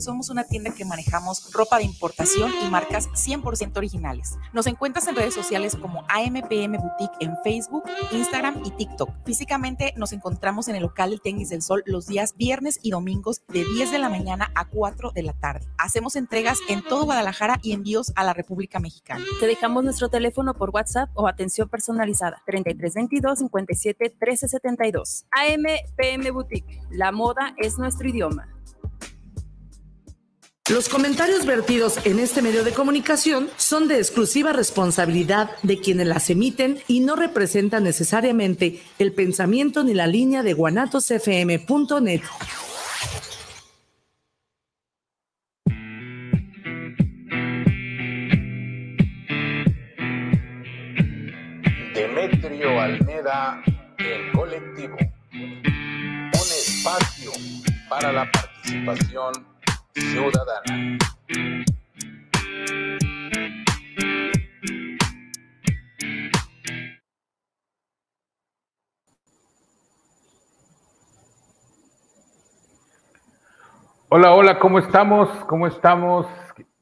Somos una tienda que manejamos ropa de importación y marcas 100% originales. Nos encuentras en redes sociales como AMPM Boutique en Facebook, Instagram y TikTok. Físicamente nos encontramos en el local del Tenis del Sol los días viernes y domingos de 10 de la mañana a 4 de la tarde. Hacemos entregas en todo Guadalajara y envíos a la República Mexicana. Te dejamos nuestro teléfono por WhatsApp o atención personalizada 3322 57 1372. AMPM Boutique. La moda es nuestro idioma. Los comentarios vertidos en este medio de comunicación son de exclusiva responsabilidad de quienes las emiten y no representan necesariamente el pensamiento ni la línea de guanatosfm.net. Demetrio Almeda, el colectivo. Un espacio para la participación Hola, hola, ¿cómo estamos? ¿Cómo estamos,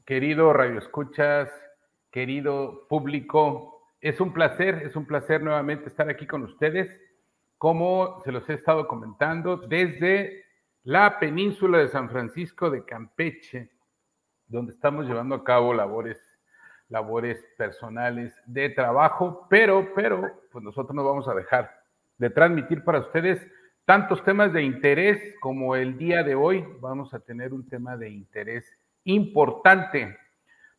querido Radio Escuchas, querido público? Es un placer, es un placer nuevamente estar aquí con ustedes. Como se los he estado comentando, desde la península de San Francisco de Campeche, donde estamos llevando a cabo labores, labores personales de trabajo, pero, pero, pues nosotros no vamos a dejar de transmitir para ustedes tantos temas de interés como el día de hoy. Vamos a tener un tema de interés importante.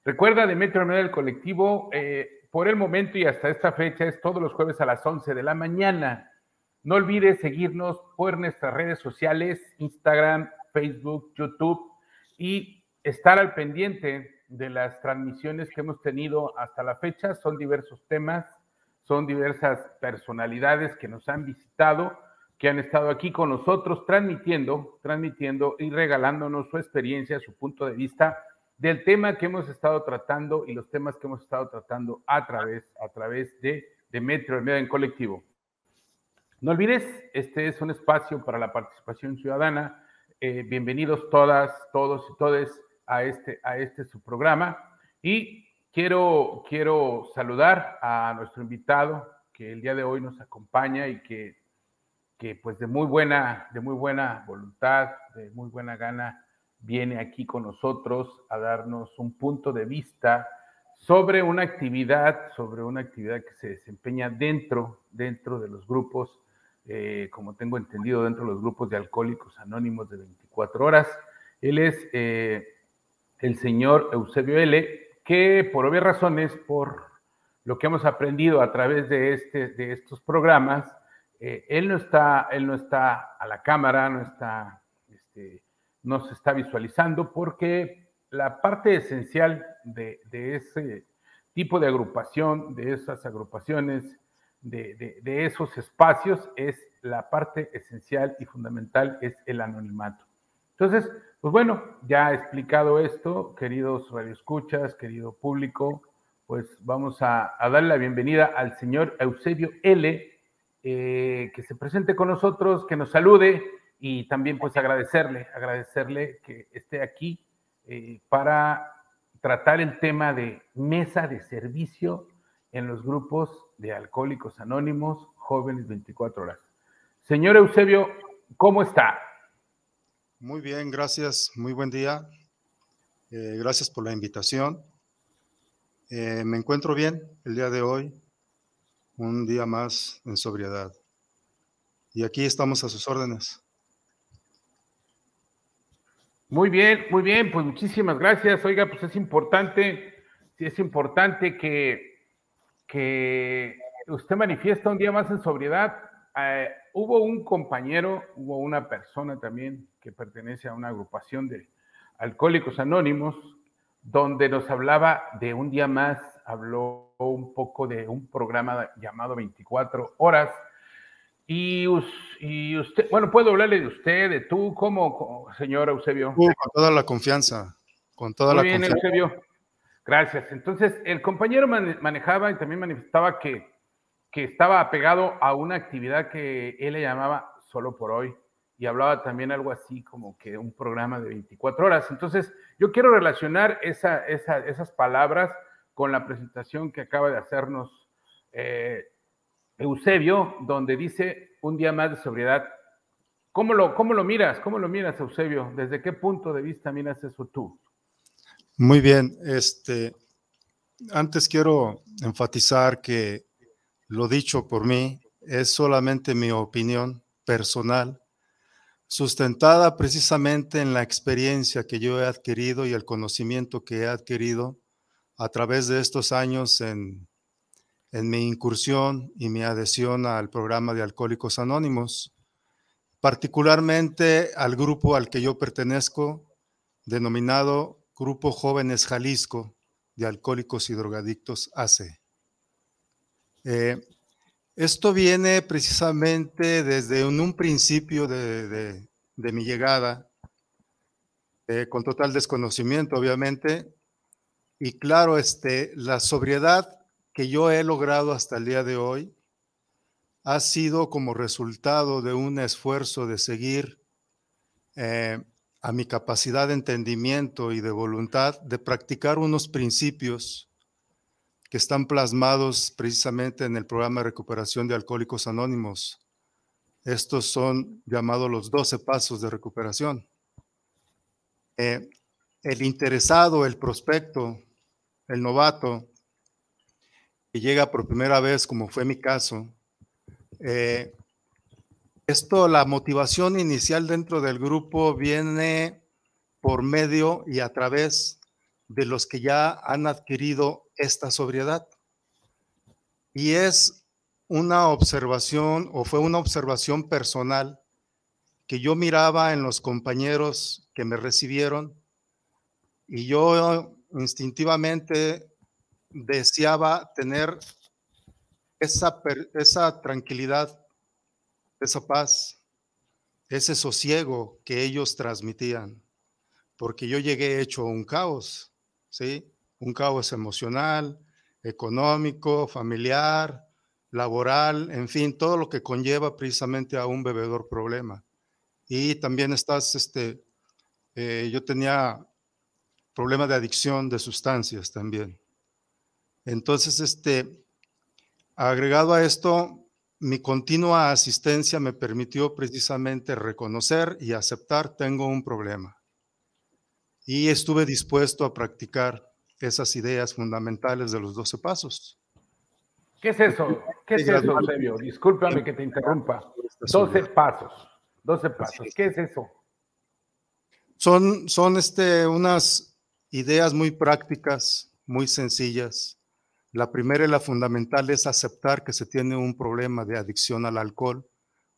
Recuerda, Demetrio Nueva del colectivo, eh, por el momento y hasta esta fecha es todos los jueves a las 11 de la mañana no olvides seguirnos por nuestras redes sociales, Instagram, Facebook, YouTube y estar al pendiente de las transmisiones que hemos tenido hasta la fecha. Son diversos temas, son diversas personalidades que nos han visitado, que han estado aquí con nosotros transmitiendo, transmitiendo y regalándonos su experiencia, su punto de vista del tema que hemos estado tratando y los temas que hemos estado tratando a través, a través de, de Metro en colectivo. No olvides, este es un espacio para la participación ciudadana. Eh, bienvenidos todas, todos y todes a este, a este su programa. Y quiero, quiero saludar a nuestro invitado que el día de hoy nos acompaña y que, que pues de muy buena, de muy buena voluntad, de muy buena gana, viene aquí con nosotros a darnos un punto de vista sobre una actividad, sobre una actividad que se desempeña dentro, dentro de los grupos eh, como tengo entendido, dentro de los grupos de alcohólicos anónimos de 24 horas. Él es eh, el señor Eusebio L., que por obvias razones, por lo que hemos aprendido a través de, este, de estos programas, eh, él, no está, él no está a la cámara, no, está, este, no se está visualizando, porque la parte esencial de, de ese tipo de agrupación, de esas agrupaciones, de, esos espacios es la parte esencial y fundamental, es el anonimato. Entonces, pues bueno, ya explicado esto, queridos radioescuchas, querido público, pues vamos a, darle la bienvenida al señor Eusebio L., eh, que se presente con nosotros, que nos salude y también pues agradecerle, agradecerle que esté aquí eh, para tratar el tema de mesa de servicio en los grupos de Alcohólicos Anónimos, Jóvenes 24 Horas. Señor Eusebio, ¿cómo está? Muy bien, gracias. Muy buen día. Eh, gracias por la invitación. Eh, me encuentro bien el día de hoy, un día más en sobriedad. Y aquí estamos a sus órdenes. Muy bien, muy bien, pues muchísimas gracias. Oiga, pues es importante, sí es importante que que usted manifiesta un día más en sobriedad. Eh, hubo un compañero, hubo una persona también que pertenece a una agrupación de alcohólicos anónimos, donde nos hablaba de un día más, habló un poco de un programa llamado 24 horas. Y, usted, bueno, puedo hablarle de usted, de tú, ¿cómo, señor Eusebio? con toda la confianza, con toda Muy la bien, Eusebio. Gracias. Entonces, el compañero manejaba y también manifestaba que, que estaba apegado a una actividad que él le llamaba solo por hoy. y hablaba también algo así como que un programa de 24 horas. Entonces, yo quiero relacionar esa, esas palabras con la presentación que acaba de hacernos eh, Eusebio, donde dice un día más de sobriedad. ¿Cómo lo, ¿Cómo lo miras? ¿Cómo lo miras, Eusebio? ¿Desde qué punto de vista miras eso tú? Muy bien. Este, antes quiero enfatizar que lo dicho por mí es solamente mi opinión personal sustentada precisamente en la experiencia que yo he adquirido y el conocimiento que he adquirido a través de estos años en, en mi incursión y mi adhesión al programa de Alcohólicos Anónimos, particularmente al grupo al que yo pertenezco, denominado Grupo Jóvenes Jalisco de Alcohólicos y Drogadictos AC. Eh, esto viene precisamente desde un, principio de, mi llegada, eh, con total desconocimiento, obviamente. Y claro, este, la sobriedad que yo he logrado hasta el día de hoy ha sido como resultado de un esfuerzo de seguir eh, a mi capacidad de entendimiento y de voluntad de practicar unos principios que están plasmados precisamente en el programa de recuperación de alcohólicos anónimos. Estos son llamados los 12 pasos de recuperación. Eh, el interesado, el prospecto, el novato, que llega por primera vez, como fue mi caso, eh, esto, la motivación inicial dentro del grupo viene por medio y a través de los que ya han adquirido esta sobriedad. Y es una observación o fue una observación personal que yo miraba en los compañeros que me recibieron y yo instintivamente deseaba tener esa, esa tranquilidad, esa paz, ese sosiego que ellos transmitían, porque yo llegué hecho un caos, ¿sí? un caos emocional, económico, familiar, laboral, en fin, todo lo que conlleva precisamente a un bebedor problema. Y también estás, este, eh, yo tenía problema de adicción de sustancias también. Entonces, este, agregado a esto, mi continua asistencia me permitió precisamente reconocer y aceptar tengo un problema. Y estuve dispuesto a practicar esas ideas fundamentales de los 12 pasos. ¿Qué es eso? ¿Qué es eso, Eusebio? Discúlpame que te interrumpa. 12 pasos. 12 pasos. ¿Qué es eso? Son, son este, unas ideas muy prácticas, muy sencillas. La primera y la fundamental es aceptar que se tiene un problema de adicción al alcohol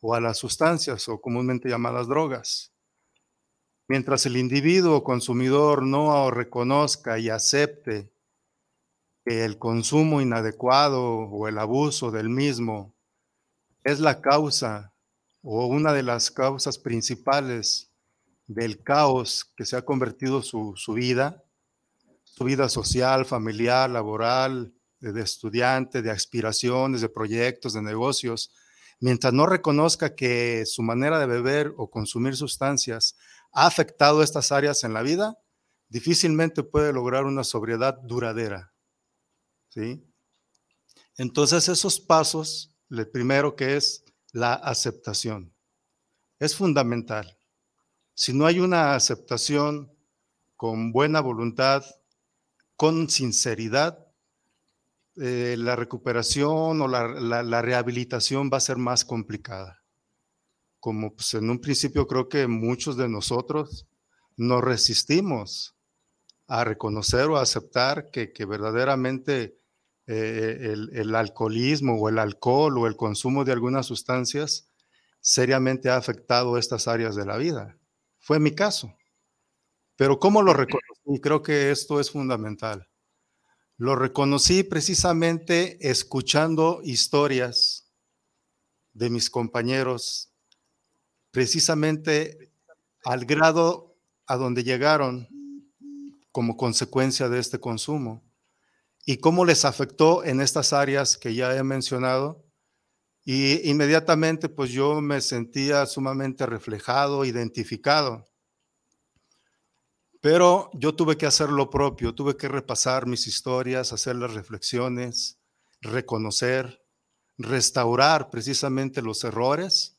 o a las sustancias o comúnmente llamadas drogas. Mientras el individuo consumidor no reconozca y acepte que el consumo inadecuado o el abuso del mismo es la causa o una de las causas principales del caos que se ha convertido su, vida, su vida social, familiar, laboral, de estudiante, de aspiraciones, de proyectos, de negocios, mientras no reconozca que su manera de beber o consumir sustancias ha afectado estas áreas en la vida, difícilmente puede lograr una sobriedad duradera. ¿sí? Entonces esos pasos, el primero que es la aceptación, es fundamental. Si no hay una aceptación con buena voluntad, con sinceridad, eh, la recuperación o la rehabilitación va a ser más complicada como pues, en un principio creo que muchos de nosotros nos resistimos a reconocer o a aceptar que, verdaderamente eh, el, alcoholismo o el alcohol o el consumo de algunas sustancias seriamente ha afectado estas áreas de la vida. Fue mi caso. Pero ¿cómo lo reconocí? Creo que esto es fundamental. Lo reconocí precisamente escuchando historias de mis compañeros precisamente al grado a donde llegaron como consecuencia de este consumo y cómo les afectó en estas áreas que ya he mencionado Y inmediatamente pues yo me sentía sumamente reflejado, identificado. Pero yo tuve que hacer lo propio, tuve que repasar mis historias, hacer las reflexiones, reconocer, restaurar precisamente los errores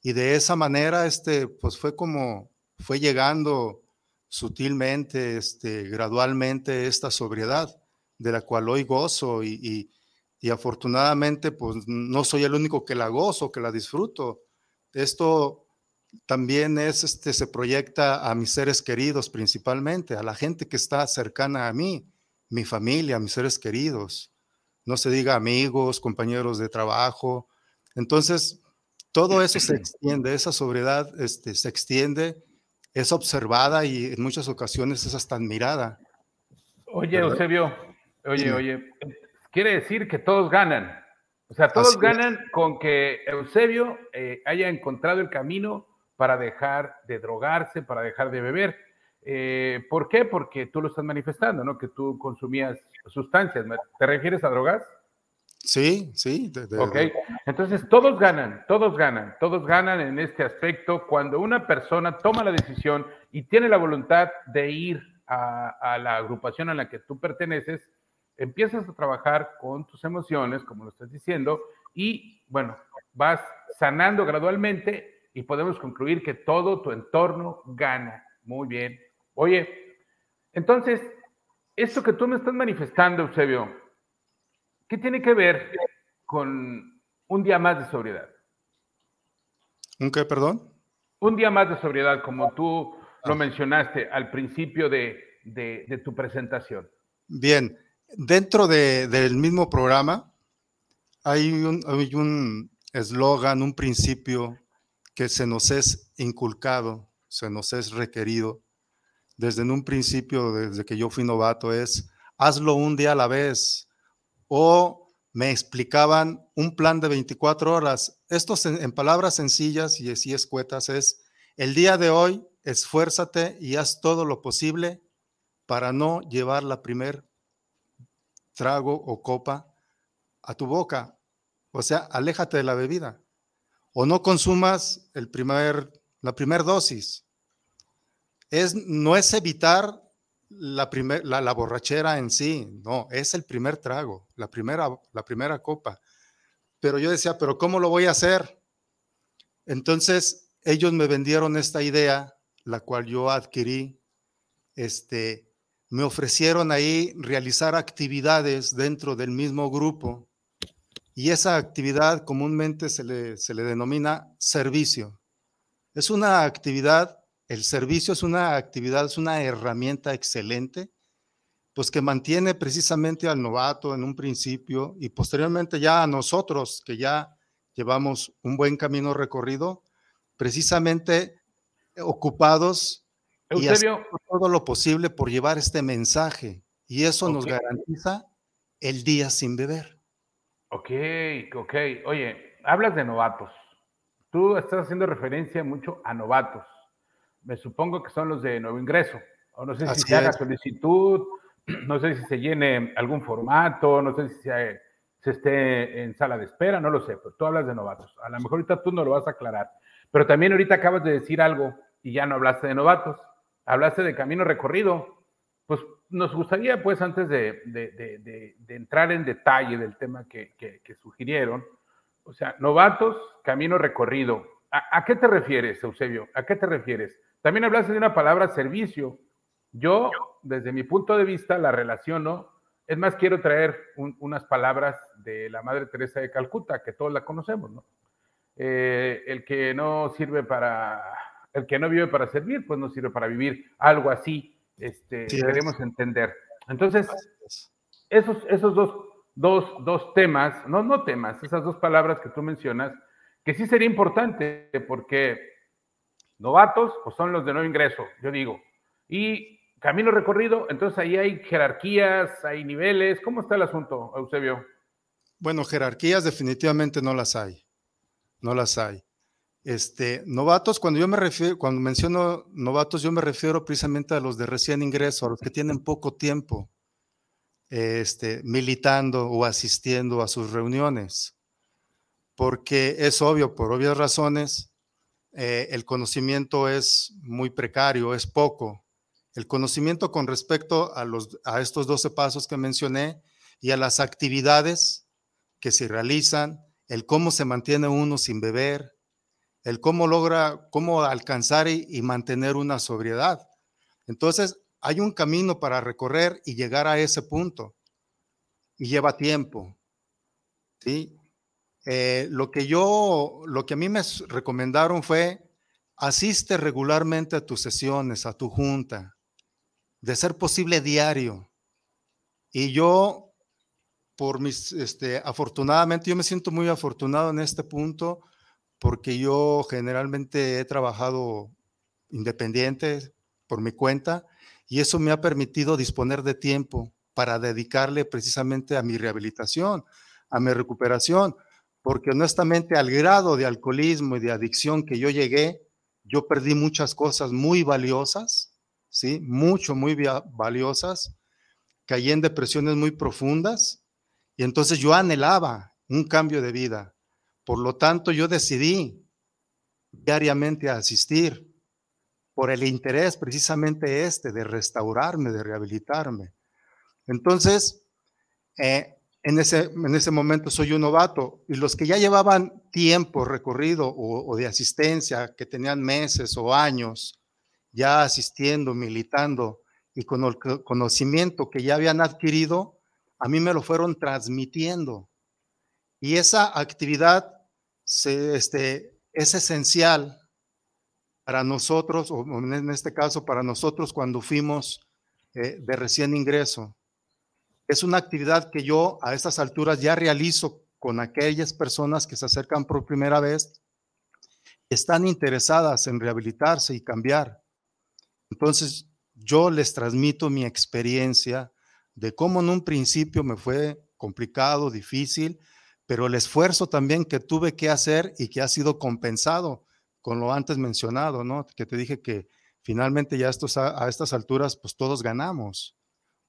y de esa manera este pues fue como fue llegando sutilmente este gradualmente esta sobriedad de la cual hoy gozo y, y afortunadamente pues no soy el único que la gozo, que la disfruto. Esto también es, este, se proyecta a mis seres queridos principalmente, a la gente que está cercana a mí, mi familia, mis seres queridos. No se diga amigos, compañeros de trabajo. Entonces, todo eso se extiende, esa sobriedad este, se extiende, es observada y en muchas ocasiones es hasta admirada. Oye, Eusebio, oye, oye, quiere decir que todos ganan. O sea, todos ganan con que Eusebio eh, haya encontrado el camino para dejar de drogarse, para dejar de beber. Eh, ¿Por qué? Porque tú lo estás manifestando, ¿no? Que tú consumías sustancias. ¿Te refieres a drogas? Sí, sí. ok, entonces todos ganan, todos ganan, todos ganan en este aspecto cuando una persona toma la decisión y tiene la voluntad de ir a, a la agrupación a la que tú perteneces, empiezas a trabajar con tus emociones, como lo estás diciendo, y bueno, vas sanando gradualmente y podemos concluir que todo tu entorno gana. Muy bien. Oye, entonces, esto que tú me estás manifestando, Eusebio, ¿qué tiene que ver con un día más de sobriedad? ¿Un qué, perdón? Un día más de sobriedad, como tú lo ah. mencionaste al principio de, tu presentación. Bien, dentro del mismo programa hay un eslogan, un principio que se nos es inculcado, se nos es requerido desde un principio, desde que yo fui novato, es hazlo un día a la vez. O me explicaban un plan de 24 horas. Esto en, palabras sencillas y así escuetas es, el día de hoy esfuérzate y haz todo lo posible para no llevar la primer trago o copa a tu boca. O sea, aléjate de la bebida o no consumas el primer, la primera dosis. Es, no es evitar la, primer, la, borrachera en sí, no, es el primer trago, la primera, la primera copa. Pero yo decía, pero ¿cómo lo voy a hacer? Entonces ellos me vendieron esta idea, la cual yo adquirí, este, me ofrecieron ahí realizar actividades dentro del mismo grupo y esa actividad comúnmente se le, se le denomina servicio. Es una actividad, el servicio es una actividad, es una herramienta excelente, pues que mantiene precisamente al novato en un principio y posteriormente ya a nosotros que ya llevamos un buen camino recorrido, precisamente ocupados y haciendo todo lo posible por llevar este mensaje. Y eso nos garantiza el día sin beber. Ok, ok. Oye, hablas de novatos. Tú estás haciendo referencia mucho a novatos. Me supongo que son los de nuevo ingreso. O no sé si se haga solicitud, no sé si se llene algún formato, no sé si se, esté en sala de espera, no lo sé, pero tú hablas de novatos. A lo mejor ahorita tú no lo vas a aclarar. Pero también ahorita acabas de decir algo y ya no hablaste de novatos. Hablaste de camino recorrido. Pues nos gustaría, pues, antes de, entrar en detalle del tema que, sugirieron, o sea, novatos, camino recorrido. ¿A, qué te refieres, Eusebio? ¿A qué te refieres? También hablaste de una palabra servicio. Yo, desde mi punto de vista, la relaciono. Es más, quiero traer unas palabras de la Madre Teresa de Calcuta, que todos la conocemos, ¿no? Eh, el que no sirve para, el que no vive para servir, pues no sirve para vivir. Algo así este, queremos entender. Entonces, esos, esos dos, dos, dos temas, no, no temas, esas dos palabras que tú mencionas, que sí sería importante porque novatos, pues son los de nuevo ingreso, yo digo. Y camino recorrido, entonces ahí hay jerarquías, hay niveles. ¿Cómo está el asunto, Eusebio? Bueno, jerarquías definitivamente no las hay. No las hay. Este, novatos, cuando yo me refiero, cuando menciono novatos, yo me refiero precisamente a los de recién ingreso, a los que tienen poco tiempo este, militando o asistiendo a sus reuniones. porque es obvio, por obvias razones, eh, el conocimiento es muy precario, es poco. El conocimiento con respecto a, los, a estos 12 pasos que mencioné y a las actividades que se realizan, el cómo se mantiene uno sin beber, el cómo logra, cómo alcanzar y, mantener una sobriedad. Entonces, hay un camino para recorrer y llegar a ese punto. Y lleva tiempo. ¿sí? Eh, lo que yo, lo que a mí me recomendaron fue, asiste regularmente a tus sesiones, a tu junta, de ser posible diario. Y yo, por mis, este, afortunadamente, yo me siento muy afortunado en este punto porque yo generalmente he trabajado independiente por mi cuenta y eso me ha permitido disponer de tiempo para dedicarle precisamente a mi rehabilitación, a mi recuperación, porque honestamente al grado de alcoholismo y de adicción que yo llegué, yo perdí muchas cosas muy valiosas, ¿sí? Mucho, muy valiosas, caí en depresiones muy profundas y entonces yo anhelaba un cambio de vida por lo tanto, yo decidí diariamente asistir por el interés precisamente este de restaurarme, de rehabilitarme. Entonces, eh, en, ese, en ese momento soy un novato y los que ya llevaban tiempo recorrido o, o de asistencia, que tenían meses o años ya asistiendo, militando y con el conocimiento que ya habían adquirido, a mí me lo fueron transmitiendo. Y esa actividad este, es esencial para nosotros, o en este caso para nosotros cuando fuimos eh, de recién ingreso. Es una actividad que yo a estas alturas ya realizo con aquellas personas que se acercan por primera vez, están interesadas en rehabilitarse y cambiar. Entonces, yo les transmito mi experiencia de cómo en un principio me fue complicado, difícil, pero el esfuerzo también que tuve que hacer y que ha sido compensado con lo antes mencionado, ¿no? Que te dije que finalmente ya estos, a, estas alturas, pues todos ganamos,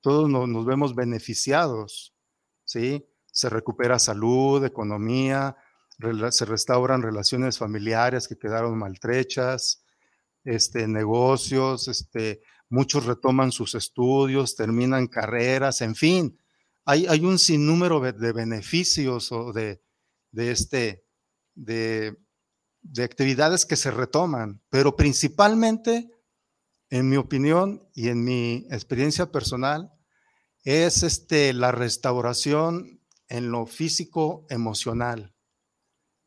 todos nos, vemos beneficiados, ¿sí? Se recupera salud, economía, se restauran relaciones familiares que quedaron maltrechas, este, negocios, este, muchos retoman sus estudios, terminan carreras, en fin, hay, un sinnúmero de beneficios o de, este, de, actividades que se retoman, pero principalmente, en mi opinión y en mi experiencia personal, es este, la restauración en lo físico emocional,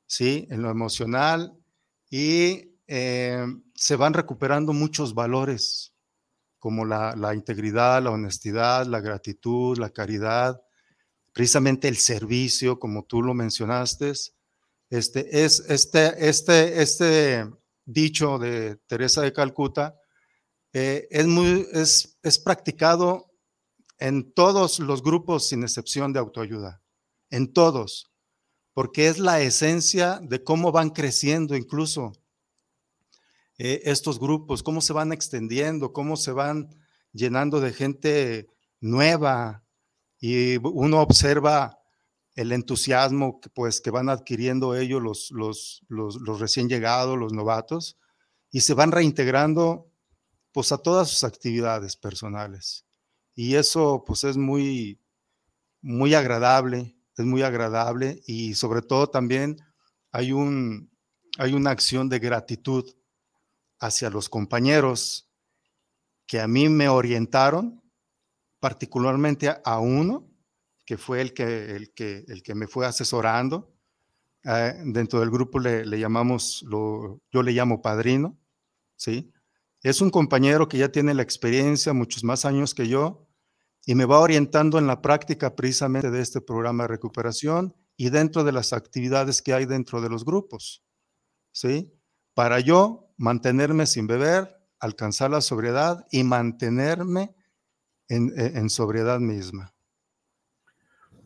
¿sí? En lo emocional y eh, se van recuperando muchos valores como la, integridad, la honestidad, la gratitud, la caridad, precisamente el servicio, como tú lo mencionaste. Este, es, este, este, este dicho de Teresa de Calcuta eh, es, muy, es, es practicado en todos los grupos sin excepción de autoayuda, en todos, porque es la esencia de cómo van creciendo incluso eh, estos grupos, cómo se van extendiendo, cómo se van llenando de gente nueva y uno observa el entusiasmo que, pues, que van adquiriendo ellos, los, los, los, recién llegados, los novatos, y se van reintegrando pues, a todas sus actividades personales. Y eso pues, es muy, muy agradable, es muy agradable y sobre todo también hay, un, hay una acción de gratitud hacia los compañeros que a mí me orientaron, particularmente a uno, que fue el que, el que, el que me fue asesorando. Eh, dentro del grupo le, llamamos, lo, yo le llamo padrino, ¿sí? Es un compañero que ya tiene la experiencia, muchos más años que yo, y me va orientando en la práctica precisamente de este programa de recuperación y dentro de las actividades que hay dentro de los grupos, ¿sí? Para yo mantenerme sin beber, alcanzar la sobriedad y mantenerme en, sobriedad misma.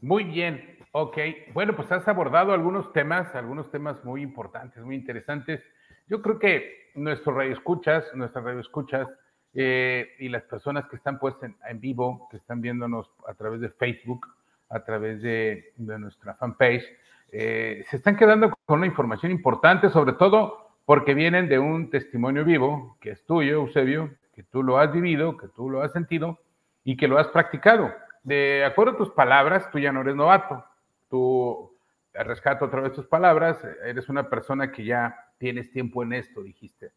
Muy bien, ok. Bueno, pues has abordado algunos temas, algunos temas muy importantes, muy interesantes. Yo creo que nuestros radioescuchas, nuestras radioescuchas eh, y las personas que están pues en, vivo, que están viéndonos a través de Facebook, a través de, nuestra fanpage, eh, se están quedando con una información importante, sobre todo porque vienen de un testimonio vivo, que es tuyo, Eusebio, que tú lo has vivido, que tú lo has sentido y que lo has practicado. De acuerdo a tus palabras, tú ya no eres novato. Tú, rescato otra vez tus palabras, eres una persona que ya tienes tiempo en esto, dijiste.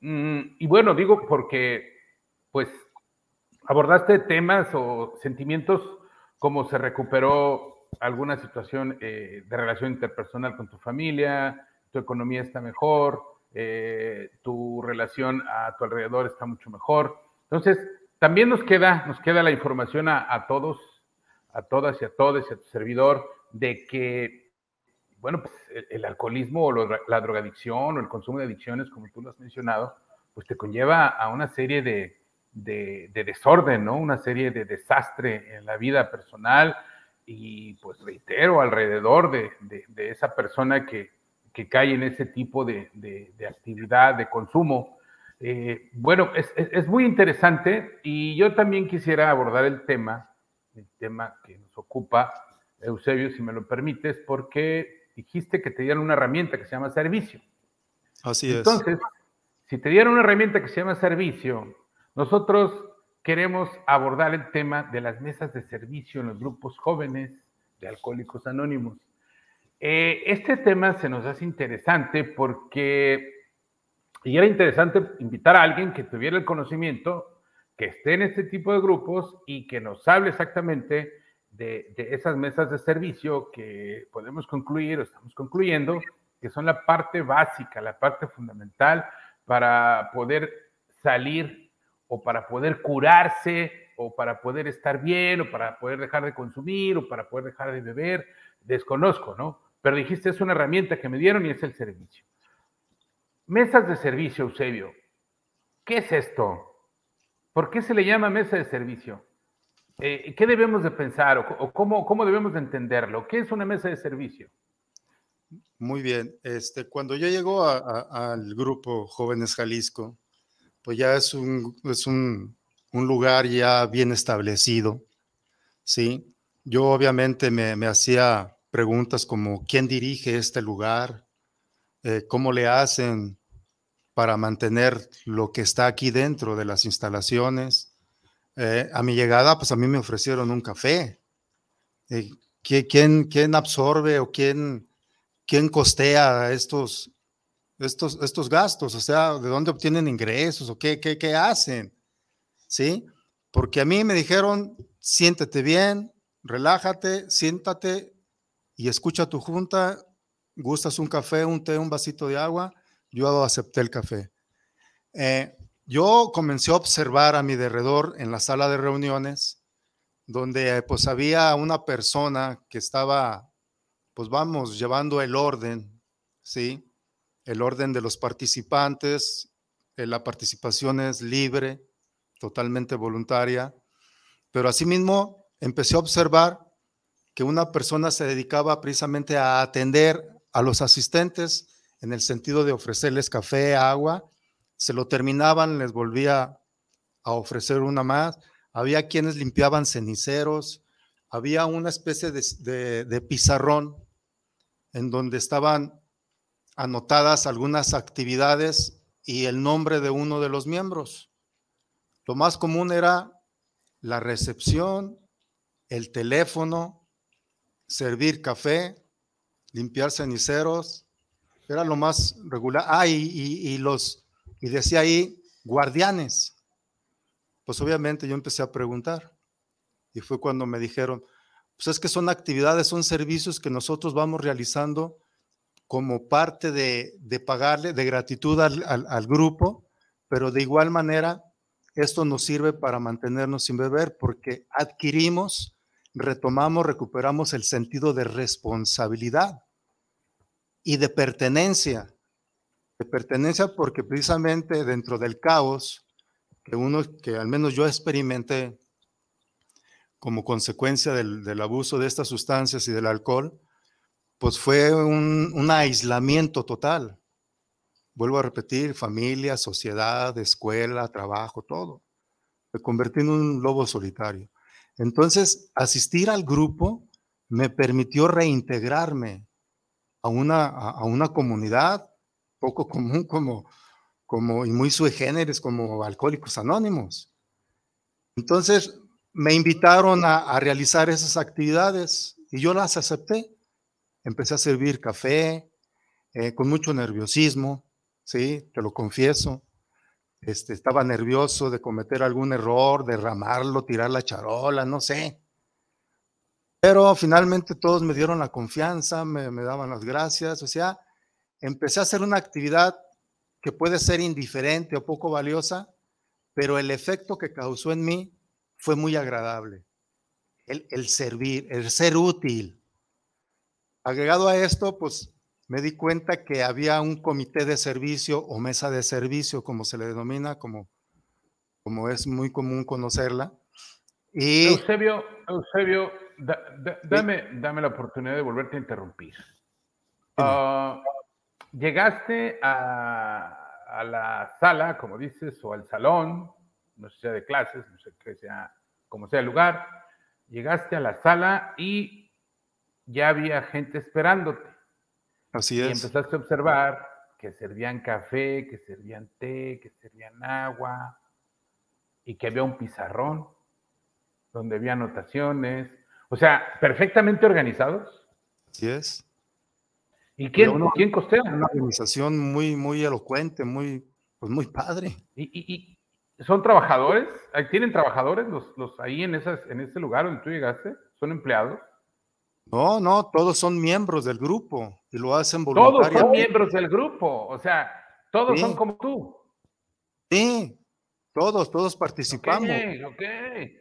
Mm, y bueno, digo porque, pues, abordaste temas o sentimientos como se recuperó alguna situación eh, de relación interpersonal con tu familia, tu economía está mejor, eh, tu relación a tu alrededor está mucho mejor. Entonces, también nos queda, nos queda la información a, todos, a todas y a todos y a tu servidor de que, bueno, pues el, alcoholismo o la drogadicción o el consumo de adicciones, como tú lo has mencionado, pues te conlleva a una serie de, de, desorden, ¿no? Una serie de desastre en la vida personal y pues reitero, alrededor de, de esa persona que, que, cae en ese tipo de, actividad, de consumo. Eh, bueno, es, es, muy interesante y yo también quisiera abordar el tema, el tema que nos ocupa, Eusebio, si me lo permites, porque dijiste que te dieron una herramienta que se llama servicio. Así es. Entonces, si te dieron una herramienta que se llama servicio, nosotros queremos abordar el tema de las mesas de servicio en los grupos jóvenes de Alcohólicos Anónimos. Eh, este tema se nos hace interesante porque, y era interesante invitar a alguien que tuviera el conocimiento, que esté en este tipo de grupos y que nos hable exactamente de, de esas mesas de servicio que podemos concluir o estamos concluyendo, que son la parte básica, la parte fundamental para poder salir o para poder curarse, o para poder estar bien, o para poder dejar de consumir, o para poder dejar de beber, desconozco, ¿no? Pero dijiste, es una herramienta que me dieron y es el servicio. Mesas de servicio, Eusebio. ¿Qué es esto? ¿Por qué se le llama mesa de servicio? Eh, ¿Qué debemos de pensar o, cómo, cómo, debemos de entenderlo? ¿Qué es una mesa de servicio? Muy bien. Este, cuando yo llego al grupo Jóvenes Jalisco, pues ya es un, es un, lugar ya bien establecido, ¿sí? Yo obviamente me, hacía preguntas como, ¿quién dirige este lugar? Eh, ¿Cómo le hacen para mantener lo que está aquí dentro de las instalaciones? Eh, a mi llegada, pues a mí me ofrecieron un café. Eh, ¿quién, ¿Quién absorbe o quién, quién costea estos, estos, estos gastos? O sea, ¿de dónde obtienen ingresos o qué, qué, qué hacen? ¿Sí? Porque a mí me dijeron, siéntete bien, relájate, siéntate y escucha tu junta, gustas un café, un té, un vasito de agua, yo acepté el café. Eh, yo comencé a observar a mi derredor en la sala de reuniones, donde pues había una persona que estaba, pues vamos, llevando el orden, ¿sí? el orden de los participantes, eh, la participación es libre, totalmente voluntaria, pero asimismo empecé a observar que una persona se dedicaba precisamente a atender a los asistentes en el sentido de ofrecerles café, agua, se lo terminaban, les volvía a ofrecer una más, había quienes limpiaban ceniceros, había una especie de, de pizarrón en donde estaban anotadas algunas actividades y el nombre de uno de los miembros. Lo más común era la recepción, el teléfono, servir café, limpiar ceniceros, era lo más regular. Ah, y, los, y decía ahí, guardianes. Pues obviamente yo empecé a preguntar y fue cuando me dijeron, pues es que son actividades, son servicios que nosotros vamos realizando como parte de, pagarle, de gratitud al, grupo, pero de igual manera esto nos sirve para mantenernos sin beber porque adquirimos, retomamos, recuperamos el sentido de responsabilidad y de pertenencia. De pertenencia porque precisamente dentro del caos que uno, que al menos yo experimenté como consecuencia del, del abuso de estas sustancias y del alcohol, pues fue un, aislamiento total. Vuelvo a repetir, familia, sociedad, escuela, trabajo, todo. Me convertí en un lobo solitario. Entonces, asistir al grupo me permitió reintegrarme a una, a, una comunidad poco común como, como, y muy sui generis como Alcohólicos Anónimos. Entonces me invitaron a, realizar esas actividades y yo las acepté. Empecé a servir café eh, con mucho nerviosismo, sí, te lo confieso. Este, estaba nervioso de cometer algún error, derramarlo, tirar la charola, no sé. Pero finalmente todos me dieron la confianza, me, daban las gracias, o sea, empecé a hacer una actividad que puede ser indiferente o poco valiosa, pero el efecto que causó en mí fue muy agradable. El, el servir, el ser útil. Agregado a esto, pues me di cuenta que había un comité de servicio o mesa de servicio, como se le denomina, como, como es muy común conocerla. Y, Eusebio, Eusebio dame, dame la oportunidad de volverte a interrumpir. Ah, llegaste a, a, la sala, como dices, o al salón, no sé si sea de clases, no sé qué sea, como sea el lugar. Llegaste a la sala y ya había gente esperándote. Así es. Y empezaste a observar que servían café, que servían té, que servían agua y que había un pizarrón donde había anotaciones, o sea, perfectamente organizados. Así es. ¿Y quién, ¿quién costea? Una organización muy, muy elocuente, muy, pues muy padre. ¿Y, son trabajadores? ¿Tienen trabajadores los, los ahí en, esas, en ese lugar donde tú llegaste? ¿Son empleados? No, no, todos son miembros del grupo y lo hacen voluntariamente. Todos son miembros del grupo, o sea, todos son como tú. Sí, todos, todos participamos. Okay,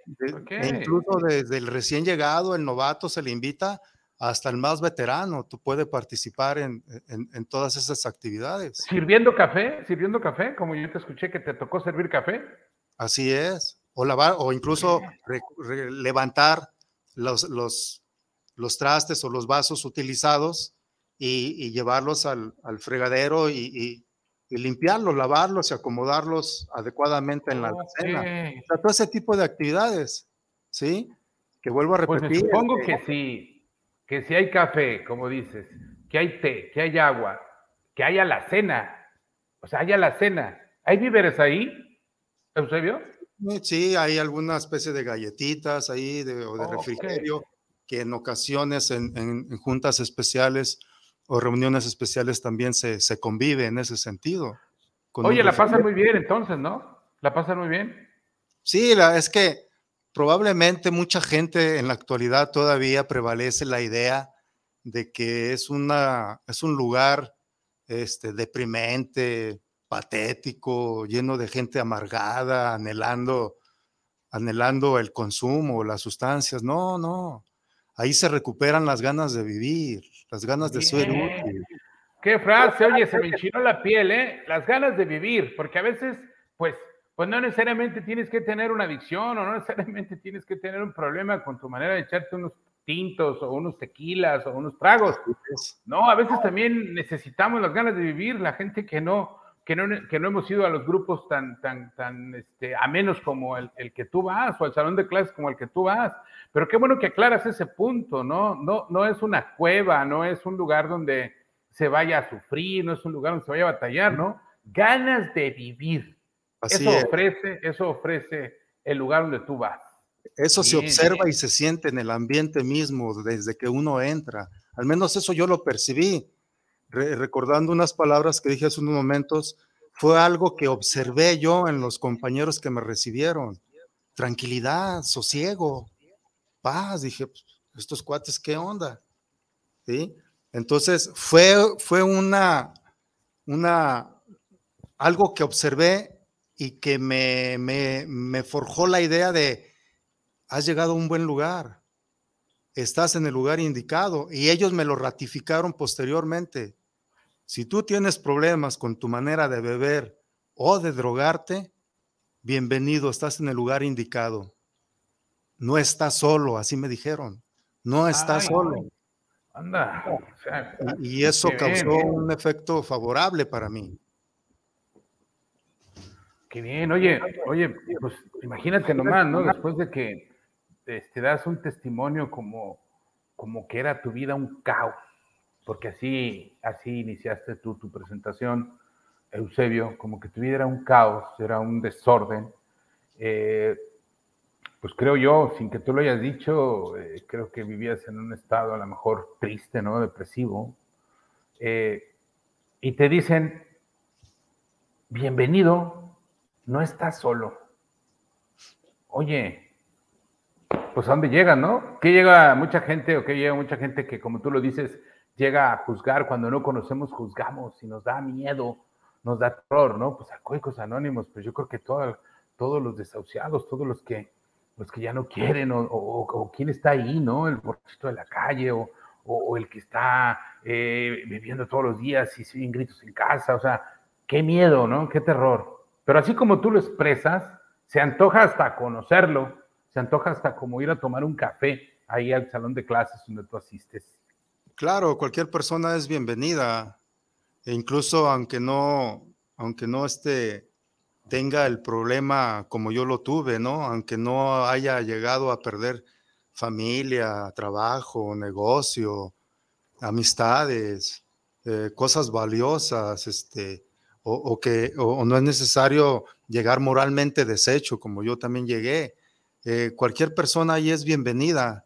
incluso desde el recién llegado, el novato, se le invita hasta el más veterano. Tú puedes participar en, en, todas esas actividades. ¿Sirviendo café? ¿Sirviendo café? Como yo te escuché que te tocó servir café. Así es. O lavar, o incluso levantar los, los los trastes o los vasos utilizados y, llevarlos al, fregadero y, limpiarlos, lavarlos y acomodarlos adecuadamente en la alacena. todo ese tipo de actividades, ¿sí? Que vuelvo a pues repetir. supongo este que sí, que si hay café, como dices, que hay té, que hay agua, que haya la cena, o sea, haya la cena. ¿Hay víveres ahí, Eusebio? Sí, hay alguna especie de galletitas ahí de, o de refrigerio que en ocasiones en, juntas especiales o reuniones especiales también se, convive en ese sentido. Oye, la pasan muy bien entonces, ¿no? ¿La pasan muy bien? Sí, la, es que probablemente mucha gente en la actualidad todavía prevalece la idea de que es, una, es un lugar este, deprimente, patético, lleno de gente amargada, anhelando, anhelando el consumo, las sustancias. No, no ahí se recuperan las ganas de vivir, las ganas de ser útil. Qué frase, oye, se me enchinó la piel, ¿eh? Las ganas de vivir, porque a veces, pues, pues no necesariamente tienes que tener una adicción o no necesariamente tienes que tener un problema con tu manera de echarte unos tintos o unos tequilas o unos tragos. No, a veces también necesitamos las ganas de vivir, la gente que no, que no, que no hemos ido a los grupos tan, tan, tan este, a menos como el, el, que tú vas o al salón de clases como el que tú vas. Pero qué bueno que aclaras ese punto, ¿no? No, no es una cueva, no es un lugar donde se vaya a sufrir, no es un lugar donde se vaya a batallar, ¿no? Ganas de vivir. eso ofrece, eso ofrece el lugar donde tú vas. Eso se observa y se siente en el ambiente mismo desde que uno entra. Al menos eso yo lo percibí recordando unas palabras que dije hace unos momentos, fue algo que observé yo en los compañeros que me recibieron. Tranquilidad, sosiego, paz. Dije, pues, estos cuates, ¿qué onda? ¿Sí? Entonces fue, fue una, una, algo que observé y que me, me, me forjó la idea de, has llegado a un buen lugar, estás en el lugar indicado y ellos me lo ratificaron posteriormente. Si tú tienes problemas con tu manera de beber o de drogarte, bienvenido, estás en el lugar indicado. No estás solo, así me dijeron. No estás solo. Anda. y, eso causó un efecto favorable para mí. Qué bien, oye, oye, pues imagínate nomás, ¿no? Después de que te este, das un testimonio como, como que era tu vida un caos, porque así, así iniciaste tú tu presentación, Eusebio, como que tu vida era un caos, era un desorden. Eh, pues creo yo, sin que tú lo hayas dicho, eh, creo que vivías en un estado a lo mejor triste, ¿no? Depresivo. Eh, y te dicen, bienvenido, no estás solo. Oye, pues a dónde llega, ¿no? Que llega mucha gente o que llega mucha gente que, como tú lo dices, llega a juzgar cuando no conocemos, juzgamos y nos da miedo, nos da terror, ¿no? Pues alcohólicos anónimos, pues yo creo que todos los desahuciados, todos los que, los que ya no quieren, o, o, quién está ahí, ¿no? El borrachito de la calle, o, el que está eh, viviendo todos los días y siguen gritos en casa, o sea, qué miedo, ¿no? Qué terror. Pero así como tú lo expresas, se antoja hasta conocerlo, se antoja hasta como ir a tomar un café ahí al salón de clases donde tú asistes. Claro, cualquier persona es bienvenida, e incluso aunque no, aunque no esté, tenga el problema como yo lo tuve, ¿no? Aunque no haya llegado a perder familia, trabajo, negocio, amistades, eh, cosas valiosas, este, o, que o, no es necesario llegar moralmente deshecho, como yo también llegué. Eh, cualquier persona ahí es bienvenida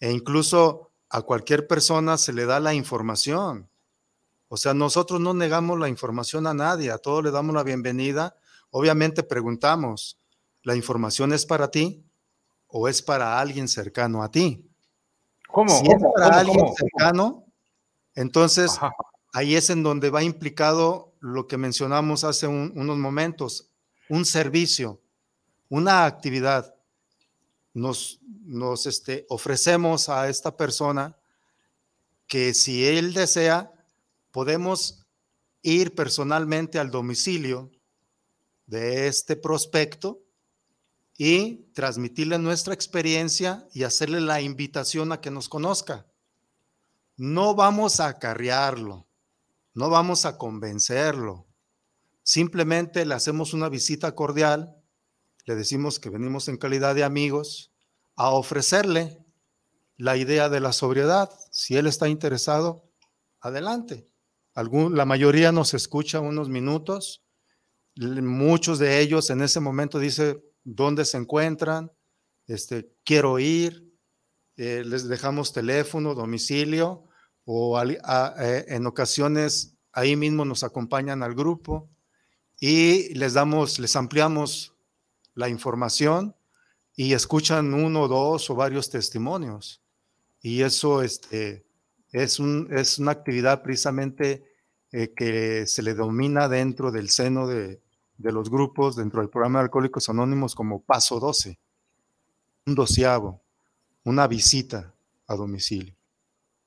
e incluso a cualquier persona se le da la información. O sea, nosotros no negamos la información a nadie, a todos le damos la bienvenida. Obviamente preguntamos, ¿la información es para ti o es para alguien cercano a ti? ¿Cómo? Si es para alguien cercano, entonces ahí es en donde va implicado lo que mencionamos hace unos momentos, un servicio, una actividad. Nos, este, ofrecemos a esta persona que si él desea, podemos ir personalmente al domicilio de este prospecto y transmitirle nuestra experiencia y hacerle la invitación a que nos conozca. No vamos a acarrearlo, no vamos a convencerlo. Simplemente le hacemos una visita cordial, le decimos que venimos en calidad de amigos a ofrecerle la idea de la sobriedad. Si él está interesado, adelante. la mayoría nos escucha unos minutos. Muchos de ellos en ese momento dice dónde se encuentran, este, quiero ir, eh, les dejamos teléfono, domicilio o eh, en ocasiones ahí mismo nos acompañan al grupo y les damos, les ampliamos la información y escuchan uno, dos o varios testimonios. Y eso este, es, un, es una actividad precisamente eh, que se le domina dentro del seno de, de, los grupos, dentro del programa de Alcohólicos Anónimos como paso 12, un doceavo, una visita a domicilio.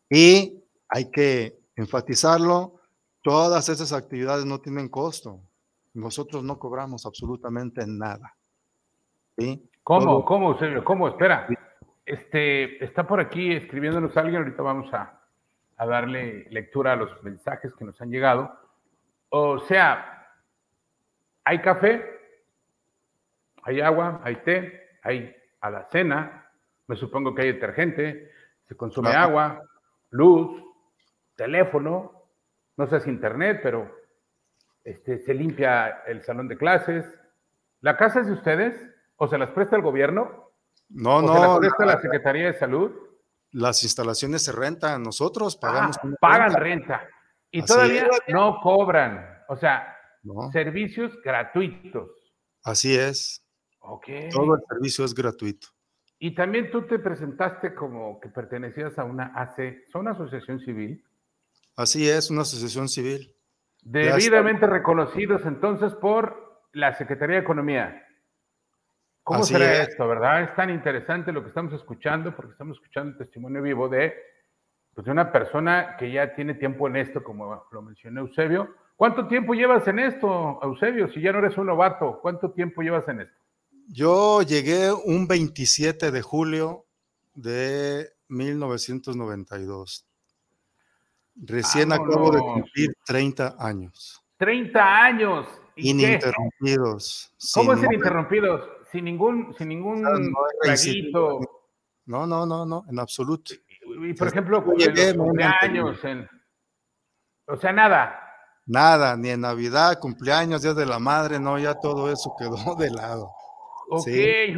Y hay que enfatizarlo, todas esas actividades no tienen costo. Nosotros no cobramos absolutamente nada. ¿Sí? ¿Cómo? ¿Cómo, señor? ¿Cómo? Espera. Este, está por aquí escribiéndonos alguien, ahorita vamos a, a darle lectura a los mensajes que nos han llegado. O sea, hay café, hay agua, hay té, hay a la cena, me supongo que hay detergente, se consume agua, luz, teléfono, no sé si internet, pero este, se limpia el salón de clases. ¿La casa es de ustedes? ¿O se las presta el gobierno? No, no. ¿Se las presta la Secretaría de Salud? Las instalaciones se rentan, nosotros pagamos. Ah, pagan renta. Y todavía no cobran. O sea, servicios gratuitos. Así es. Okay. Todo el servicio es gratuito. Y también tú te presentaste como que pertenecías a una AC, ¿son una asociación civil? Así es, una asociación civil. Debidamente reconocidos entonces por la Secretaría de Economía. ¿Cómo será esto, verdad? Es tan interesante lo que estamos escuchando, porque estamos escuchando un testimonio vivo de, pues, de una persona que ya tiene tiempo en esto, como lo mencionó Eusebio. ¿Cuánto tiempo llevas en esto, Eusebio? Si ya no eres un novato, ¿cuánto tiempo llevas en esto? Yo llegué un 27 de julio de 1992. Recién acabo de cumplir 30 años. 30 años. Ininterrumpidos. ¿Cómo es ininterrumpidos? Sin ningún, sin ningún no, no, no, no, en absoluto. Y, por ejemplo, los cumpleaños, en, O sea, nada. Nada, ni en Navidad, cumpleaños, Día de la Madre, no, ya todo eso quedó de lado. Ok,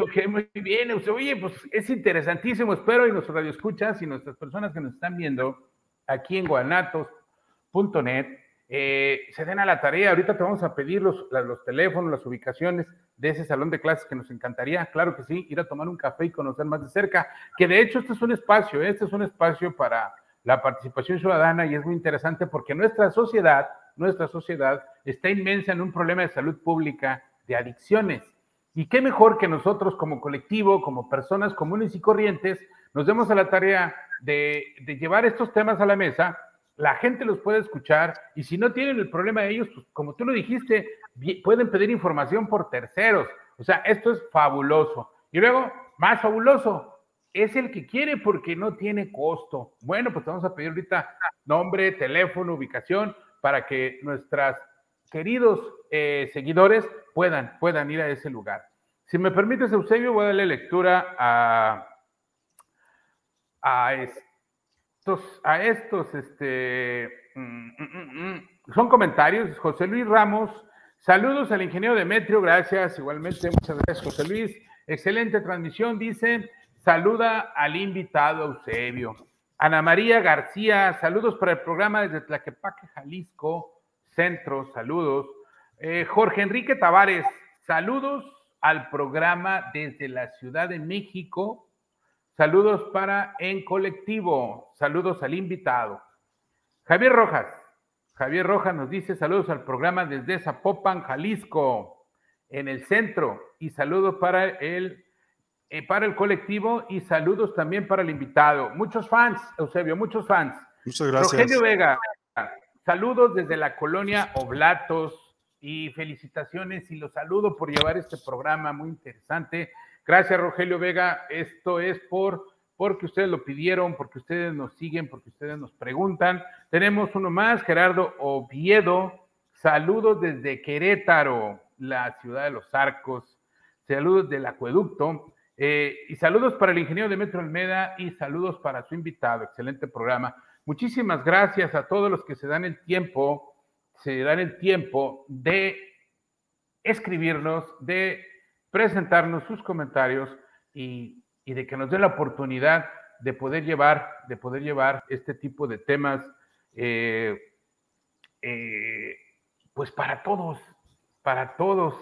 ok, muy bien. Oye, pues es interesantísimo. Espero y nuestros radioescuchas y nuestras personas que nos están viendo aquí en guanatos.net eh, se den a la tarea. Ahorita te vamos a pedir los, los teléfonos, las ubicaciones de ese salón de clases que nos encantaría, claro que sí, ir a tomar un café y conocer más de cerca. Que de hecho este es un espacio, este es un espacio para la participación ciudadana y es muy interesante porque nuestra sociedad, nuestra sociedad está inmensa en un problema de salud pública, de adicciones. Y qué mejor que nosotros como colectivo, como personas comunes y corrientes, nos demos a la tarea de, llevar estos temas a la mesa, la gente los puede escuchar y si no tienen el problema de ellos, pues como tú lo dijiste, pueden pedir información por terceros. O sea, esto es fabuloso. Y luego, más fabuloso, es el que quiere porque no tiene costo. Bueno, pues vamos a pedir ahorita nombre, teléfono, ubicación para que nuestros queridos eh, seguidores puedan, puedan ir a ese lugar. Si me permites, Eusebio, voy a darle lectura a, a a estos, este, mm, mm, mm, son comentarios. José Luis Ramos, saludos al ingeniero Demetrio, gracias, igualmente, muchas gracias, José Luis. Excelente transmisión, dice, saluda al invitado Eusebio. Ana María García, saludos para el programa desde Tlaquepaque, Jalisco, Centro, saludos. Eh, Jorge Enrique Tavares, saludos al programa desde la Ciudad de México. Saludos para En Colectivo, saludos al invitado. Javier Rojas, Javier Rojas nos dice saludos al programa desde Zapopan, Jalisco, en el centro, y saludos para el, eh, para el colectivo y saludos también para el invitado. Muchos fans, Eusebio, muchos fans. Muchas gracias. Rogelio Vega, Saludos desde la colonia Oblatos y felicitaciones y los saludo por llevar este programa muy interesante. Gracias, Rogelio Vega. Esto es por porque ustedes lo pidieron, porque ustedes nos siguen, porque ustedes nos preguntan. Tenemos uno más, Gerardo Oviedo. Saludos desde Querétaro, la ciudad de los arcos. Saludos del acueducto. Eh, y saludos para el ingeniero Demetrio Almeda y saludos para su invitado. Excelente programa. Muchísimas gracias a todos los que se dan el tiempo, se dan el tiempo de escribirnos, de presentarnos sus comentarios y, de que nos den la oportunidad de poder llevar, de poder llevar este tipo de temas, eh, eh, pues para todos, para todos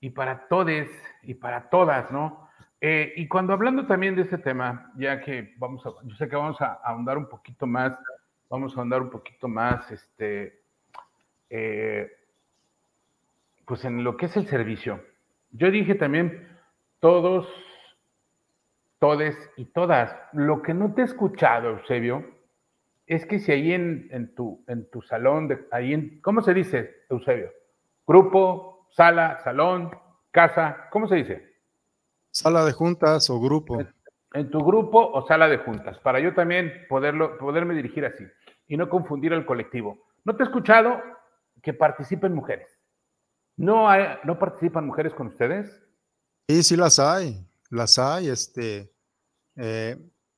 y para todes y para todas, ¿no? Eh, y cuando hablando también de este tema, ya que vamos a, yo sé que vamos a ahondar un poquito más, vamos a ahondar un poquito más, este, pues en lo que es el servicio. Yo dije también todos, todes y todas. Lo que no te he escuchado, Eusebio, es que si ahí en, en, tu, en tu salón, de, ahí en, ¿cómo se dice, Eusebio? Grupo, sala, salón, casa, ¿cómo se dice? Sala de juntas o grupo. En, tu grupo o sala de juntas, para yo también poderlo, poderme dirigir así y no confundir al colectivo. ¿No te he escuchado que participen mujeres? ¿No, ¿No participan mujeres con ustedes? Sí, sí las hay, las hay. Este, eh,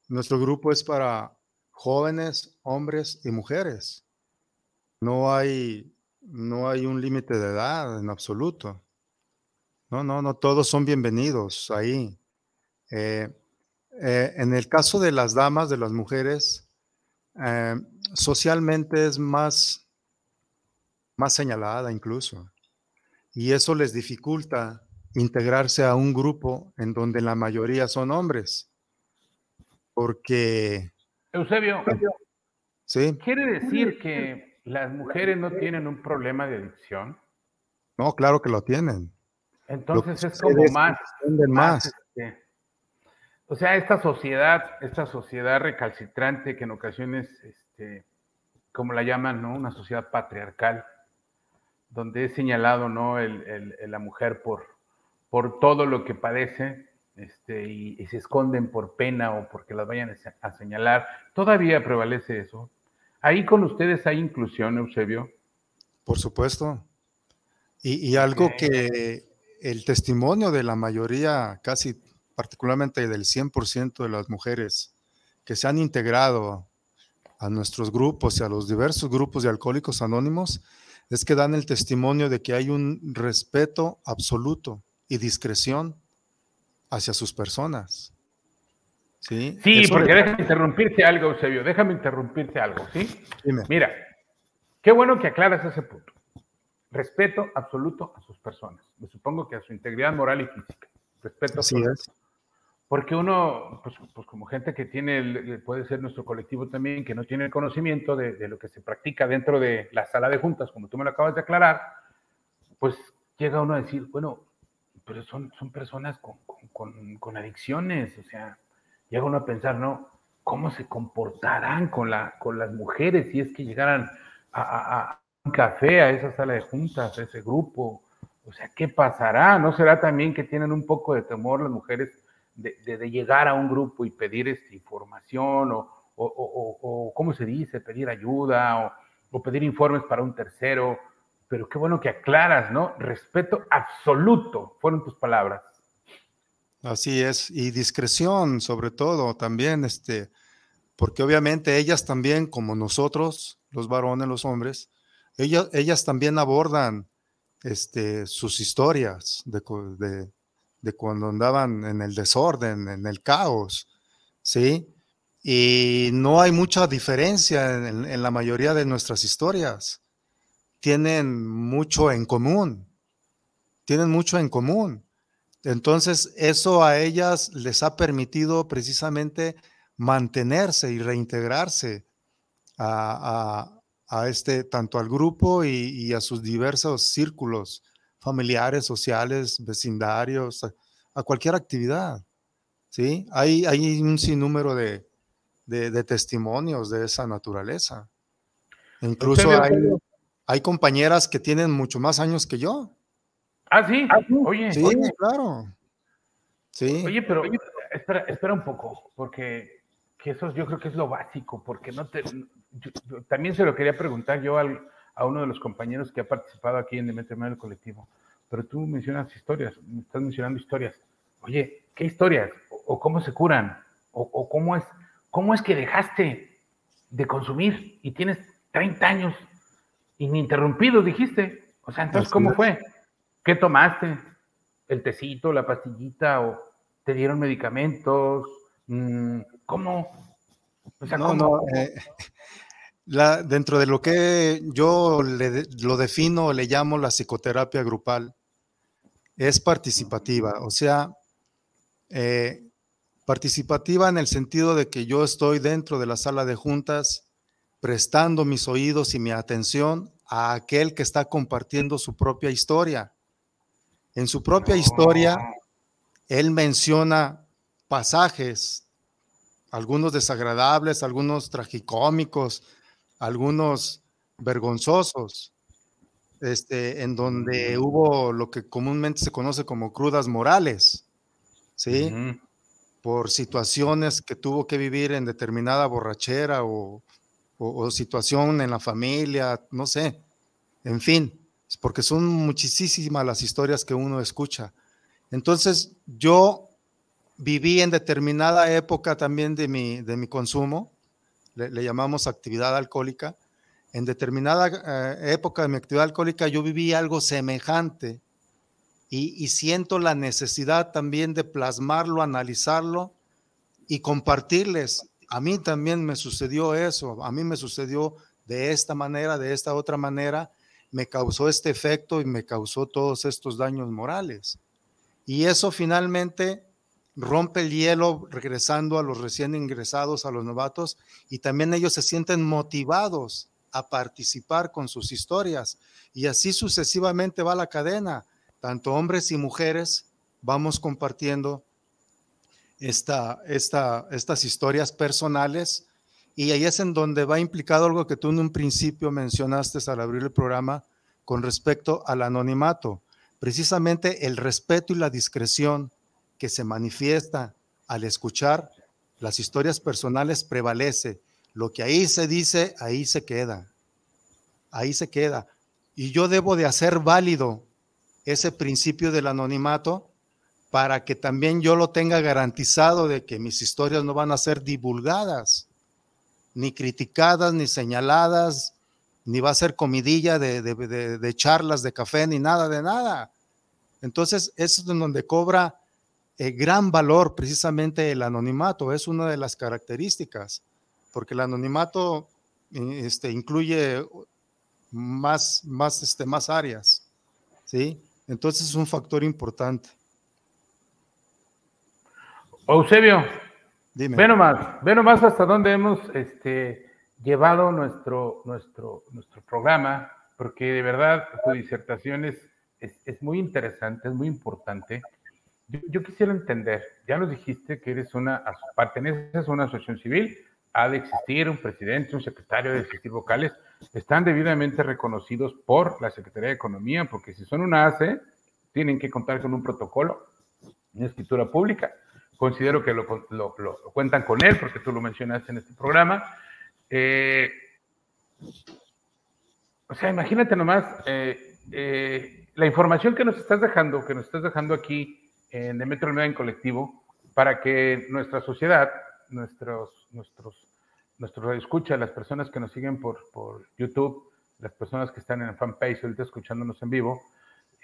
nuestro grupo es para jóvenes, hombres y mujeres. No hay, no hay un límite de edad en absoluto. No, no, no, todos son bienvenidos ahí. Eh, eh, en el caso de las damas, de las mujeres, socialmente es más, más señalada incluso. Y eso les dificulta integrarse a un grupo en donde la mayoría son hombres. Porque... Eusebio, ¿sí? ¿quiere decir que las mujeres no tienen un problema de adicción? No, claro que lo tienen. Entonces es como más, más, este, o sea, esta sociedad, esta sociedad recalcitrante que en ocasiones, este, como la llaman, ¿no? Una sociedad patriarcal, donde es señalado, ¿no? El, la mujer por, por todo lo que padece, este, y, se esconden por pena o porque las vayan a señalar. Todavía prevalece eso. Ahí con ustedes hay inclusión, Eusebio. Por supuesto. Y, y algo que el testimonio de la mayoría, casi particularmente del 100% de las mujeres que se han integrado a nuestros grupos y a los diversos grupos de alcohólicos anónimos es que dan el testimonio de que hay un respeto absoluto y discreción hacia sus personas. Sí, sí porque déjame interrumpirte algo, Eusebio, déjame interrumpirte algo, ¿sí? Mira, qué bueno que aclaras ese punto. Respeto absoluto a sus personas. Me supongo que a su integridad moral y física. Respeto Así absoluto. Porque uno, pues, pues, como gente que tiene, puede ser nuestro colectivo también, que no tiene el conocimiento de, lo que se practica dentro de la sala de juntas, como tú me lo acabas de aclarar, pues llega uno a decir, bueno, pero son, son personas con, con, con adicciones, o sea, llega uno a pensar, ¿no? ¿Cómo se comportarán con, la, con las mujeres si es que llegaran a, un café, a esa sala de juntas, a ese grupo? O sea, ¿qué pasará? ¿No será también que tienen un poco de temor las mujeres de, llegar a un grupo y pedir esta información o, o, o, o, ¿cómo se dice? Pedir ayuda o, pedir informes para un tercero? Pero qué bueno que aclaras, ¿no? Respeto absoluto, fueron tus palabras. Así es, y discreción sobre todo también, este, porque obviamente ellas también, como nosotros, los varones, los hombres, ellas, ellas también abordan este, sus historias de, de, cuando andaban en el desorden, en el caos, ¿sí? Y no hay mucha diferencia en, la mayoría de nuestras historias. Tienen mucho en común, tienen mucho en común. Entonces, eso a ellas les ha permitido precisamente mantenerse y reintegrarse a, este, tanto al grupo y, a sus diversos círculos familiares, sociales, vecindarios, a, cualquier actividad. ¿sí? Hay, hay un sinnúmero de, testimonios de esa naturaleza. Incluso hay, hay compañeras que tienen mucho más años que yo. Ah, sí. Oye. Sí, claro. Sí. Oye, pero espera, espera un poco, porque que eso yo creo que es lo básico, porque no te. también se lo quería preguntar yo a uno de los compañeros que ha participado aquí en Demetrio el Colectivo, pero tú mencionas historias, me estás mencionando historias. Oye, ¿qué historias? ¿O, cómo se curan? O, cómo, es, cómo es que dejaste de consumir y tienes 30 años ininterrumpidos, dijiste? O sea, entonces, ¿cómo fue? ¿Qué tomaste? ¿El tecito, la pastillita o te dieron medicamentos? Mm, ¿Cómo? no, no. Eh, dentro de lo que yo lo defino, le llamo la psicoterapia grupal, es participativa. O sea, eh, participativa en el sentido de que yo estoy dentro de la sala de juntas prestando mis oídos y mi atención a aquel que está compartiendo su propia historia. En su propia historia, él menciona pasajes, algunos desagradables, algunos tragicómicos, algunos vergonzosos, este, en donde hubo lo que comúnmente se conoce como crudas morales, ¿sí? Por situaciones que tuvo que vivir en determinada borrachera o, o situación en la familia, no sé, en fin porque son muchísimas las historias que uno escucha. Entonces, yo viví en determinada época también de mi, de mi consumo, le, llamamos actividad alcohólica, en determinada eh, época de mi actividad alcohólica yo viví algo semejante y, y siento la necesidad también de plasmarlo, analizarlo y compartirles. A mí también me sucedió eso, a mí me sucedió de esta manera, de esta otra manera, me causó este efecto y me causó todos estos daños morales. Y eso finalmente rompe el hielo regresando a los recién ingresados, a los novatos, y también ellos se sienten motivados a participar con sus historias. Y así sucesivamente va la cadena. Tanto hombres y mujeres vamos compartiendo esta, esta, estas historias personales y ahí es en donde va implicado algo que tú en un principio mencionaste al abrir el programa con respecto al anonimato. Precisamente el respeto y la discreción que se manifiesta al escuchar las historias personales prevalece. Lo que ahí se dice, ahí se queda. Ahí se queda. Y yo debo de hacer válido ese principio del anonimato para que también yo lo tenga garantizado de que mis historias no van a ser divulgadas ni criticadas, ni señaladas, ni va a ser comidilla de, charlas de café, ni nada de nada. Entonces, eso es donde cobra eh, gran valor precisamente el anonimato, es una de las características, porque el anonimato eh, este, incluye más, más, este, más áreas, ¿sí? Entonces es un factor importante. Eusebio, Dime. Ve nomás, ve nomás hasta dónde hemos este, llevado nuestro, nuestro, nuestro programa, porque de verdad tu disertación es, es, muy interesante, es muy importante. Yo, quisiera entender, ya nos dijiste que eres una, perteneces a una asociación civil, ha de existir un presidente, un secretario de existir vocales, están debidamente reconocidos por la Secretaría de Economía, porque si son una ACE, tienen que contar con un protocolo, una escritura pública considero que lo, cuentan con él, porque tú lo mencionaste en este programa. Eh, o sea, imagínate nomás eh, eh, la información que nos estás dejando, que nos estás dejando aquí en Demetrio Nueva en colectivo, para que nuestra sociedad, nuestros, nuestros, nuestros escucha, las personas que nos siguen por, por YouTube, las personas que están en fanpage ahorita escuchándonos en vivo,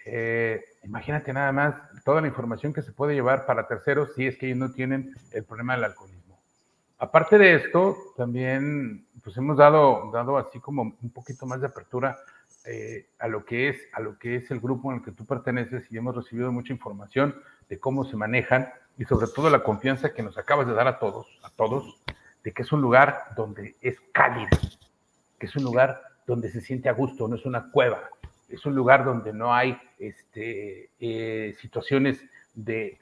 eh, imagínate nada más toda la información que se puede llevar para terceros si es que ellos no tienen el problema del alcoholismo. Aparte de esto, también pues hemos dado, dado así como un poquito más de apertura eh, a, lo que es, a lo que es el grupo en el que tú perteneces y hemos recibido mucha información de cómo se manejan y sobre todo la confianza que nos acabas de dar a todos, a todos, de que es un lugar donde es cálido, que es un lugar donde se siente a gusto, no es una cueva, es un lugar donde no hay este, eh, situaciones de,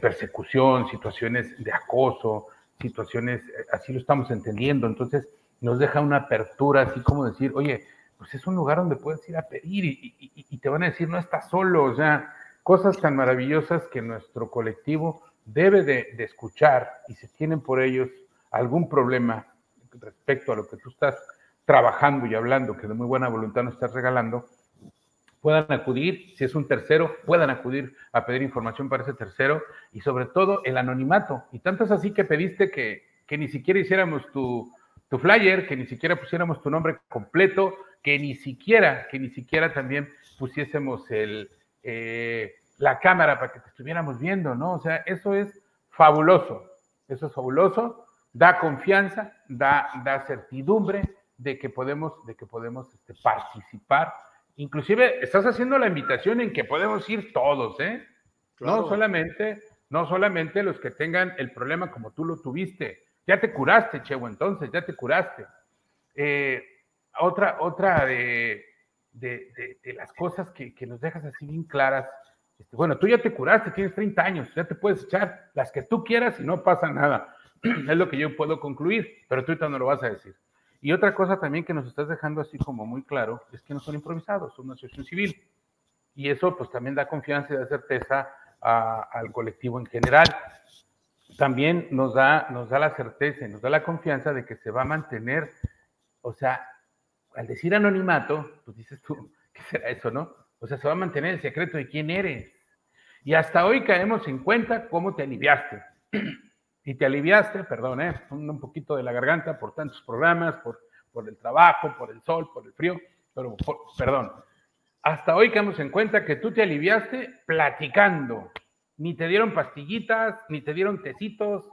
persecución, situaciones de acoso, situaciones, eh, así lo estamos entendiendo. Entonces nos deja una apertura, así como decir, oye, pues es un lugar donde puedes ir a pedir y, te van a decir, no estás solo, o sea, cosas tan maravillosas que nuestro colectivo debe de, de escuchar y si tienen por ellos algún problema respecto a lo que tú estás trabajando y hablando, que de muy buena voluntad nos estás regalando, puedan acudir, si es un tercero, puedan acudir a pedir información para ese tercero y sobre todo el anonimato. Y tanto es así que pediste que, que ni siquiera hiciéramos tu, tu, flyer, que ni siquiera pusiéramos tu nombre completo, que ni siquiera, que ni siquiera también pusiésemos el, eh, la cámara para que te estuviéramos viendo, ¿no? O sea, eso es fabuloso, eso es fabuloso, da confianza, da, da certidumbre, de que podemos, de que podemos este, participar. Inclusive estás haciendo la invitación en que podemos ir todos, ¿eh? No solamente, no solamente los que tengan el problema como tú lo tuviste. Ya te curaste, Chevo, entonces, ya te curaste. Eh, otra, otra de, de, las cosas que, que, nos dejas así bien claras. Este, bueno, tú ya te curaste, tienes 30 años, ya te puedes echar las que tú quieras y no pasa nada. es lo que yo puedo concluir, pero tú ahorita no lo vas a decir. Y otra cosa también que nos estás dejando así como muy claro es que no son improvisados, son una asociación civil. Y eso pues también da confianza y da certeza al colectivo en general. También nos da, nos da la certeza y nos da la confianza de que se va a mantener, o sea, al decir anonimato, pues dices tú, ¿qué será eso, no? O sea, se va a mantener el secreto de quién eres. Y hasta hoy caemos en cuenta cómo te aliviaste. y te aliviaste, perdón, ¿eh? un, poquito de la garganta por tantos programas, por, por el trabajo, por el sol, por el frío, pero perdón. Hasta hoy quedamos en cuenta que tú te aliviaste platicando. Ni te dieron pastillitas, ni te dieron tecitos,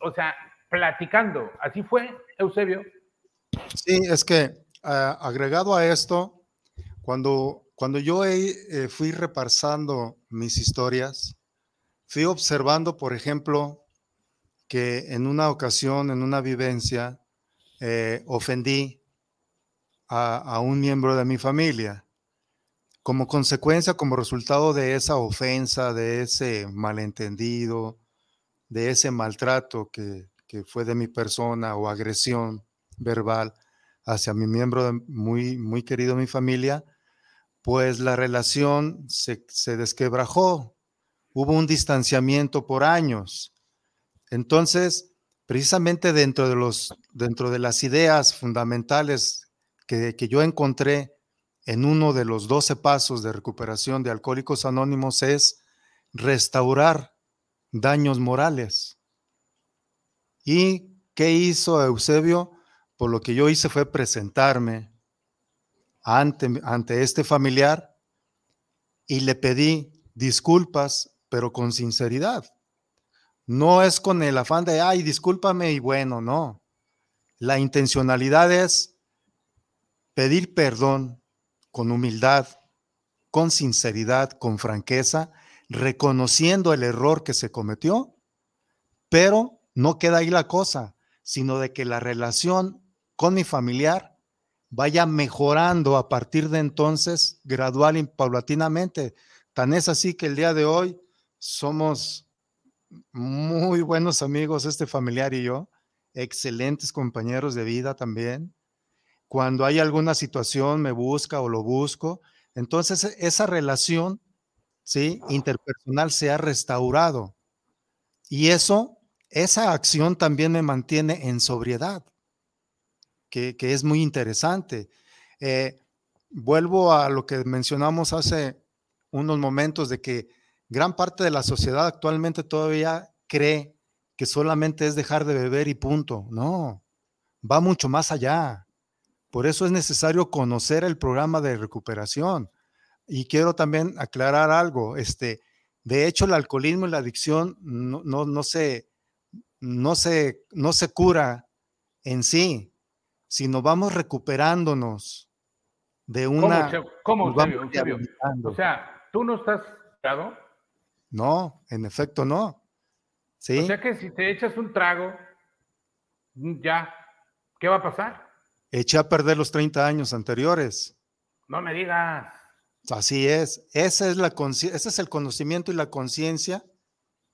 o sea, platicando. ¿Así fue, Eusebio? Sí, es que agregado a esto, cuando, cuando yo eh, fui repasando mis historias, fui observando, por ejemplo, que en una ocasión, en una vivencia, eh, ofendí a, un miembro de mi familia. Como consecuencia, como resultado de esa ofensa, de ese malentendido, de ese maltrato que, fue de mi persona o agresión verbal hacia mi miembro muy, muy querido mi familia, pues la relación se, se desquebrajó. Hubo un distanciamiento por años entonces, precisamente dentro de, los, dentro de las ideas fundamentales que, yo encontré en uno de los 12 pasos de recuperación de Alcohólicos Anónimos es restaurar daños morales. Y ¿Qué hizo Eusebio? Por lo que yo hice fue presentarme ante, ante este familiar y le pedí disculpas, pero con sinceridad. No es con el afán de, ay, discúlpame y bueno, no. La intencionalidad es pedir perdón con humildad, con sinceridad, con franqueza, reconociendo el error que se cometió, pero no queda ahí la cosa, sino de que la relación con mi familiar vaya mejorando a partir de entonces, gradual y paulatinamente. Tan es así que el día de hoy somos muy buenos amigos, este familiar y yo, excelentes compañeros de vida también. Cuando hay alguna situación, me busca o lo busco. Entonces, esa relación, ¿sí? Interpersonal se ha restaurado. Y eso, esa acción también me mantiene en sobriedad, que, es muy interesante. Eh, vuelvo a lo que mencionamos hace unos momentos de que gran parte de la sociedad actualmente todavía cree que solamente es dejar de beber y punto. No, va mucho más allá. Por eso es necesario conocer el programa de recuperación. Y quiero también aclarar algo. Este, de hecho, el alcoholismo y la adicción no, no, no, se, no, se, no se cura en sí, sino vamos recuperándonos de una... ¿Cómo, cómo O sea, ¿tú no estás tragado? No, en efecto no. ¿Sí? O sea que si te echas un trago, ya, ¿qué va a pasar? Eché a perder los 30 años anteriores. No me digas. Así es. Ese es, la ese es el conocimiento y la conciencia,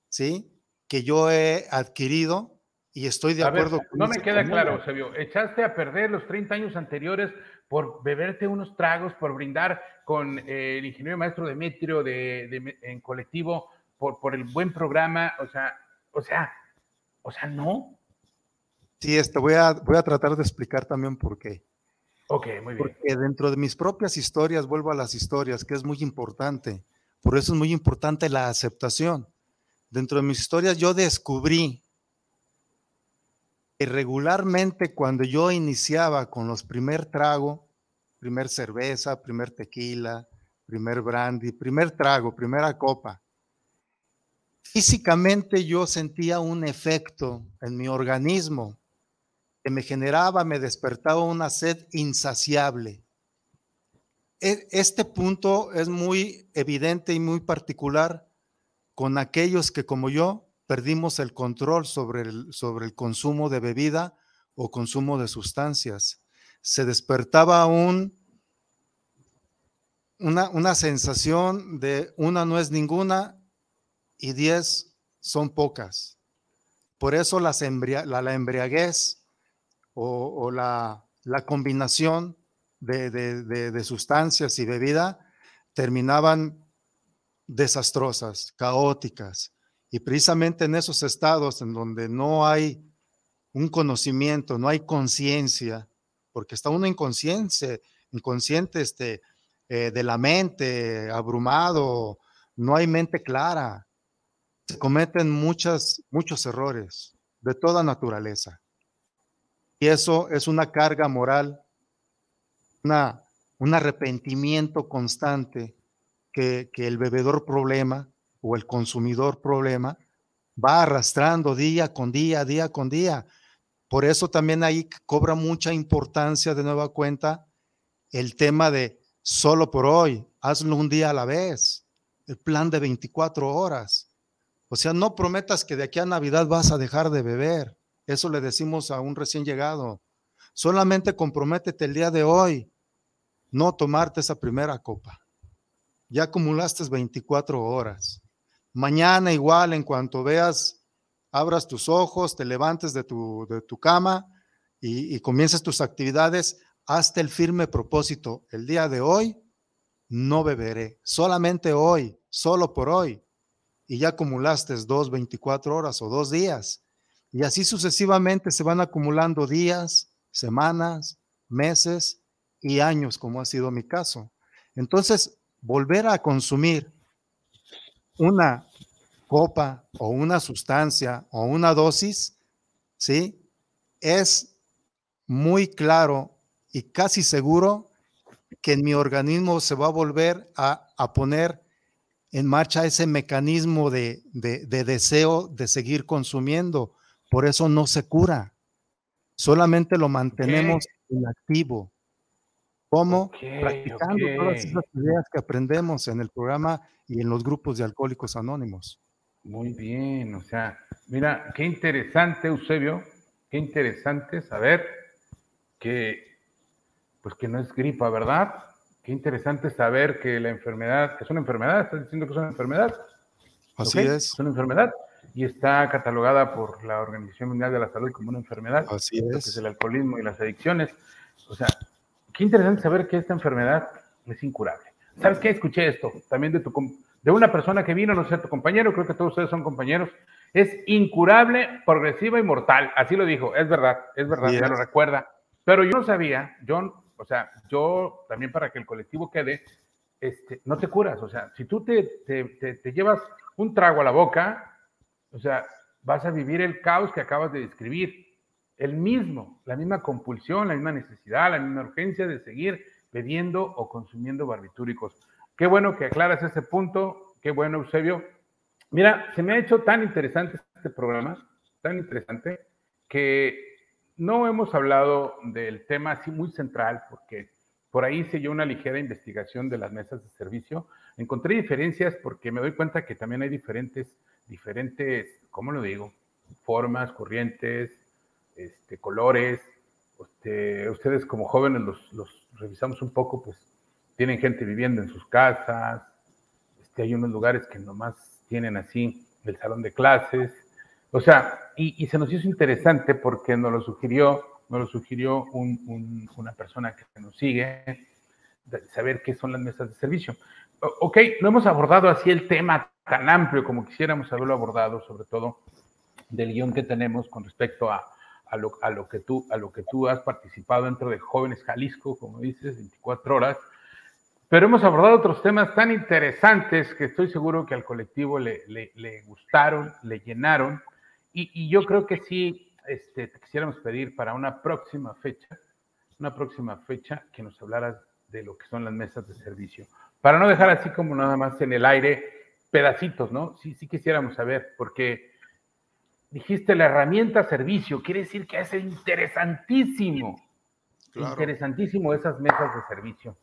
¿sí? Que yo he adquirido y estoy de acuerdo con No me queda claro, Sebio. Echaste a perder los 30 años anteriores por beberte unos tragos, por brindar con eh, el ingeniero maestro Demetrio de, en colectivo, por, por el buen programa. O sea, o sea, o sea, no. Sí, este, voy, a, voy a tratar de explicar también por qué. Ok, muy bien. Porque dentro de mis propias historias, vuelvo a las historias, que es muy importante. Por eso es muy importante la aceptación. Dentro de mis historias yo descubrí que regularmente cuando yo iniciaba con los primer trago, primer cerveza, primer tequila, primer brandy, primer trago, primera copa, físicamente yo sentía un efecto en mi organismo me generaba, me despertaba una sed insaciable. E, este punto es muy evidente y muy particular con aquellos que como yo perdimos el control sobre el, sobre el consumo de bebida o consumo de sustancias. Se despertaba un, una, una sensación de una no es ninguna y diez son pocas. Por eso la, la embriaguez o, la, combinación de, sustancias y bebida terminaban desastrosas, caóticas. Y precisamente en esos estados en donde no hay un conocimiento, no hay conciencia, porque está uno inconsciente, inconsciente este, eh, de la mente, abrumado, no hay mente clara. Se cometen muchas, muchos errores de toda naturaleza. Y eso es una carga moral, una, un arrepentimiento constante que, que el bebedor problema o el consumidor problema va arrastrando día con día, día con día. Por eso también ahí cobra mucha importancia de nueva cuenta el tema de solo por hoy, hazlo un día a la vez, el plan de 24 horas. O sea, no prometas que de aquí a Navidad vas a dejar de beber. Eso le decimos a un recién llegado. Solamente comprométete el día de hoy, no tomarte esa primera copa. Ya acumulaste 24 horas. Mañana igual, en cuanto veas, abras tus ojos, te levantes de tu, de tu cama y, y comiences tus actividades, hazte el firme propósito. El día de hoy no beberé, solamente hoy, solo por hoy. Y ya acumulaste dos 24 horas o dos días. Y así sucesivamente se van acumulando días, semanas, meses y años, como ha sido mi caso. Entonces, volver a consumir una copa o una sustancia o una dosis, ¿sí? es muy claro y casi seguro que en mi organismo se va a volver a, poner en marcha ese mecanismo de, deseo de seguir consumiendo. Por eso no se cura. Solamente lo mantenemos en activo. ¿Cómo? Practicando todas esas ideas que aprendemos en el programa y en los grupos de alcohólicos anónimos. Muy bien, o sea, mira, qué interesante, Eusebio, qué interesante saber que, pues que no es gripa, ¿verdad? Qué interesante saber que la enfermedad, es una enfermedad, estás diciendo que es una enfermedad. Así es. Es una enfermedad y está catalogada por la Organización Mundial de la Salud como una enfermedad. Así es. Que es el alcoholismo y las adicciones. O sea, qué interesante saber que esta enfermedad es incurable. ¿Sabes qué? Escuché esto también de, tu, de una persona que vino, no sé, tu compañero, creo que todos ustedes son compañeros. Es incurable, progresiva y mortal. Así lo dijo. Es verdad, es verdad, ya lo recuerda. Pero yo no sabía, yo, o sea, yo también para que el colectivo quede, este, no te curas. O sea, si tú te, te, te llevas un trago a la boca, o sea, vas a vivir el caos que acabas de describir el mismo, la misma compulsión, la misma necesidad, la misma urgencia de seguir bebiendo o consumiendo barbitúricos. Qué bueno que aclaras ese punto, qué bueno, Eusebio. Mira, se me ha hecho tan interesante este programa, tan interesante, que no hemos hablado del tema así muy central, porque por ahí se dio una ligera investigación de las mesas de servicio. Encontré diferencias porque me doy cuenta que también hay diferentes, diferentes, ¿cómo lo digo? Formas, corrientes, este, colores. Este, ustedes como jóvenes los, revisamos un poco, pues tienen gente viviendo en sus casas, este, hay unos lugares que nomás tienen así el salón de clases, o sea, y, se nos hizo interesante porque nos lo sugirió, nos lo sugirió una persona que nos sigue, saber qué son las mesas de servicio. ok, no hemos abordado así el tema tan amplio como quisiéramos haberlo abordado, sobre todo del guion que tenemos con respecto a, a lo, que tú, a lo que tú has participado dentro de Jóvenes Jalisco, como dices, 24 horas. Pero hemos abordado otros temas tan interesantes que estoy seguro que al colectivo le, le, gustaron, le llenaron. Y, yo creo que sí, este, te quisiéramos pedir para una próxima fecha, una próxima fecha que nos hablaras de lo que son las mesas de servicio. Para no dejar así como nada más en el aire pedacitos, ¿no? Sí, sí quisiéramos saber, porque dijiste la herramienta servicio, quiere decir que es interesantísimo, interesantísimo esas mesas de servicio.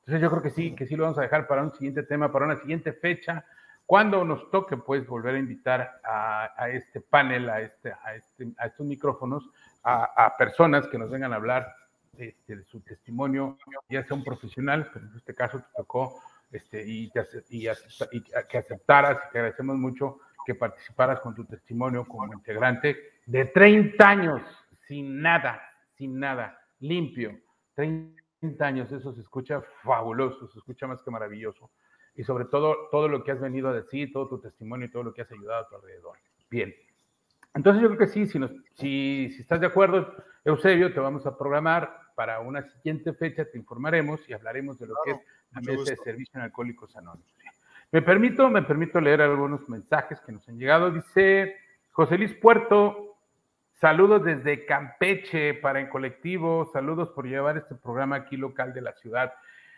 Entonces yo creo que sí, que sí lo vamos a dejar para un siguiente tema, para una siguiente fecha, cuando nos toque pues volver a invitar a, este panel, a, este, a, este, a estos micrófonos, a, personas que nos vengan a hablar este, de su testimonio, ya sea un profesional, pero en este caso te tocó, este, y, y, y que aceptaras, y te agradecemos mucho que participaras con tu testimonio como integrante de 30 años sin nada, sin nada, limpio. 30 años, eso se escucha fabuloso, se escucha más que maravilloso. Y sobre todo, todo lo que has venido a decir, todo tu testimonio y todo lo que has ayudado a tu alrededor. Bien. Entonces yo creo que sí, si, si, si estás de acuerdo, Eusebio, te vamos a programar para una siguiente fecha, te informaremos y hablaremos de lo que es de servicio en Alcohólicos Anónimos. Me permito, me permito leer algunos mensajes que nos han llegado. Dice José Luis Puerto, saludos desde Campeche para en colectivo, saludos por llevar este programa aquí local de la ciudad.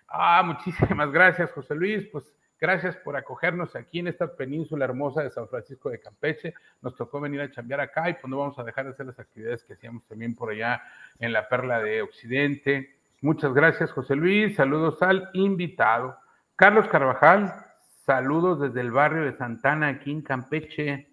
Ah, muchísimas gracias, José Luis. Pues gracias por acogernos aquí en esta península hermosa de San Francisco de Campeche. Nos tocó venir a chambear acá y pues no vamos a dejar de hacer las actividades que hacíamos también por allá en la Perla de Occidente. Muchas gracias, José Luis. Saludos al invitado. Carlos Carvajal, Saludos desde el barrio de Santana, aquí en Campeche.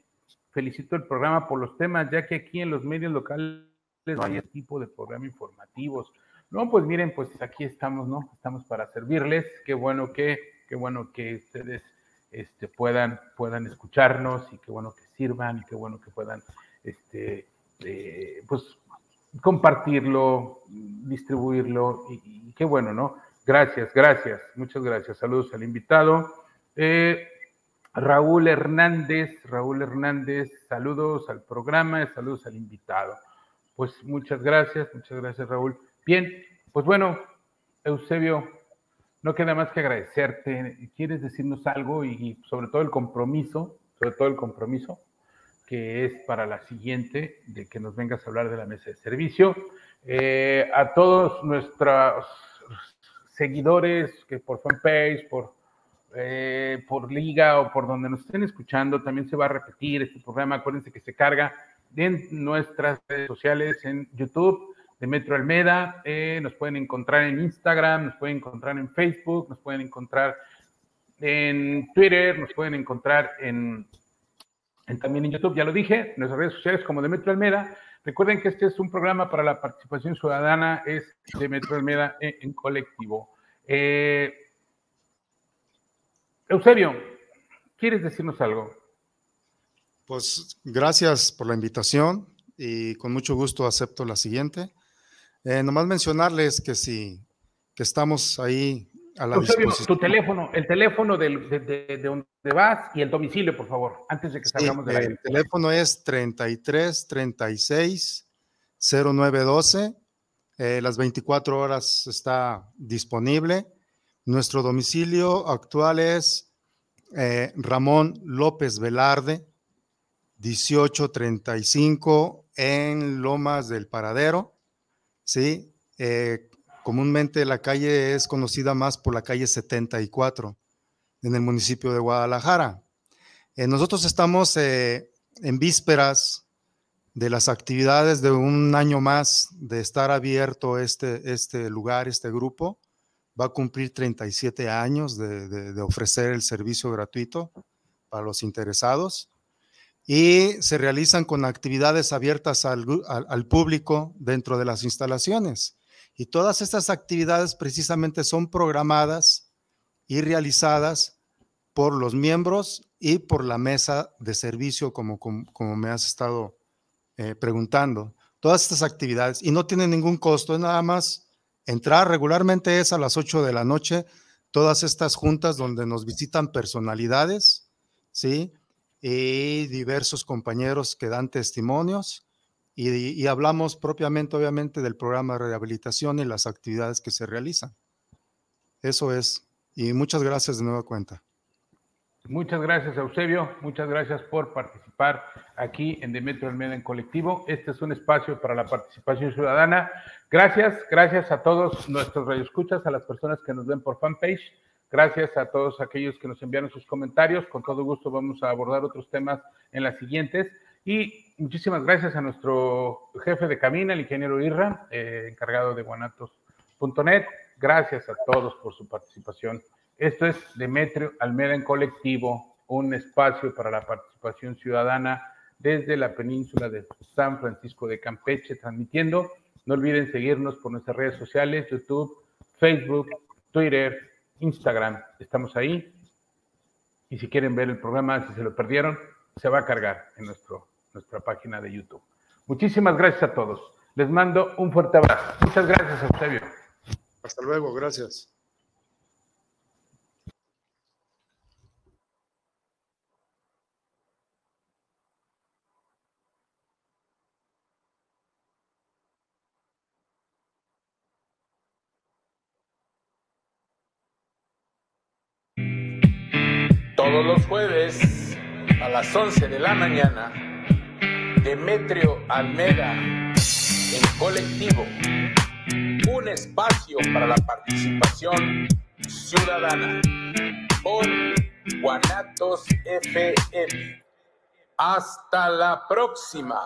Felicito el programa por los temas, ya que aquí en los medios locales no hay tipo de programa informativos. No, pues miren, pues aquí estamos, ¿no? Estamos para servirles. Qué bueno que, qué bueno que ustedes este, puedan, puedan escucharnos y qué bueno que sirvan y qué bueno que puedan, este, eh, pues, compartirlo, distribuirlo y, qué bueno, ¿no? Gracias, gracias, muchas gracias. Saludos al invitado. Eh, Raúl Hernández, Raúl Hernández, saludos al programa, saludos al invitado. Pues muchas gracias, muchas gracias Raúl. Bien, pues bueno, Eusebio, no queda más que agradecerte. ¿Quieres decirnos algo y sobre todo el compromiso, sobre todo el compromiso que es para la siguiente, de que nos vengas a hablar de la mesa de servicio. Eh, a todos nuestros seguidores, que por fanpage, por, eh, por liga o por donde nos estén escuchando, también se va a repetir este programa. Acuérdense que se carga en nuestras redes sociales, en YouTube de Metro Almeda, eh, nos pueden encontrar en Instagram, nos pueden encontrar en Facebook, nos pueden encontrar en Twitter, nos pueden encontrar en, también en YouTube, ya lo dije, nuestras redes sociales como de Metro Almeda. Recuerden que este es un programa para la participación ciudadana, es de Almeda en, colectivo. Eh, Eusebio, ¿quieres decirnos algo? Pues gracias por la invitación y con mucho gusto acepto la siguiente. Eh, nomás mencionarles que si que estamos ahí a la disposición. Tu teléfono, el teléfono de, de, donde vas y el domicilio, por favor, antes de que salgamos de la El teléfono es 33 36 0912. las 24 horas está disponible. Nuestro domicilio actual es eh, Ramón López Velarde, 1835 en Lomas del Paradero. ¿sí? Eh, comúnmente la calle es conocida más por la calle 74 en el municipio de Guadalajara. Eh, nosotros estamos eh, en vísperas de las actividades de un año más de estar abierto este, este lugar, este grupo. Va a cumplir 37 años de, ofrecer el servicio gratuito para los interesados y se realizan con actividades abiertas al, al público dentro de las instalaciones. Y todas estas actividades precisamente son programadas y realizadas por los miembros y por la mesa de servicio, como, como, me has estado eh, preguntando. Todas estas actividades, y no tienen ningún costo, es nada más entrar regularmente es a las 8 de la noche, todas estas juntas donde nos visitan personalidades, ¿sí? Y diversos compañeros que dan testimonios y, hablamos propiamente, obviamente, del programa de rehabilitación y las actividades que se realizan. Eso es. Y muchas gracias de nueva cuenta. Muchas gracias, Eusebio. Muchas gracias por participar aquí en Demetrio Almeida en Colectivo. Este es un espacio para la participación ciudadana. Gracias, gracias a todos nuestros radioescuchas, a las personas que nos ven por fanpage. Gracias a todos aquellos que nos enviaron sus comentarios. Con todo gusto vamos a abordar otros temas en las siguientes. Y muchísimas gracias a nuestro jefe de cabina, el ingeniero Irra, eh, encargado de guanatos.net. Gracias a todos por su participación. Esto es Demetrio Almeda en Colectivo, un espacio para la participación ciudadana desde la península de San Francisco de Campeche, transmitiendo. No olviden seguirnos por nuestras redes sociales, YouTube, Facebook, Twitter, Instagram. Estamos ahí. Y si quieren ver el programa, si se lo perdieron, se va a cargar en nuestro nuestra página de YouTube. Muchísimas gracias a todos. Les mando un fuerte abrazo. Muchas gracias, Eusebio. Hasta luego, gracias. Todos los jueves a las 11 de la mañana Demetrio Almeda en colectivo, un espacio para la participación ciudadana por Guanatos FM. Hasta la próxima.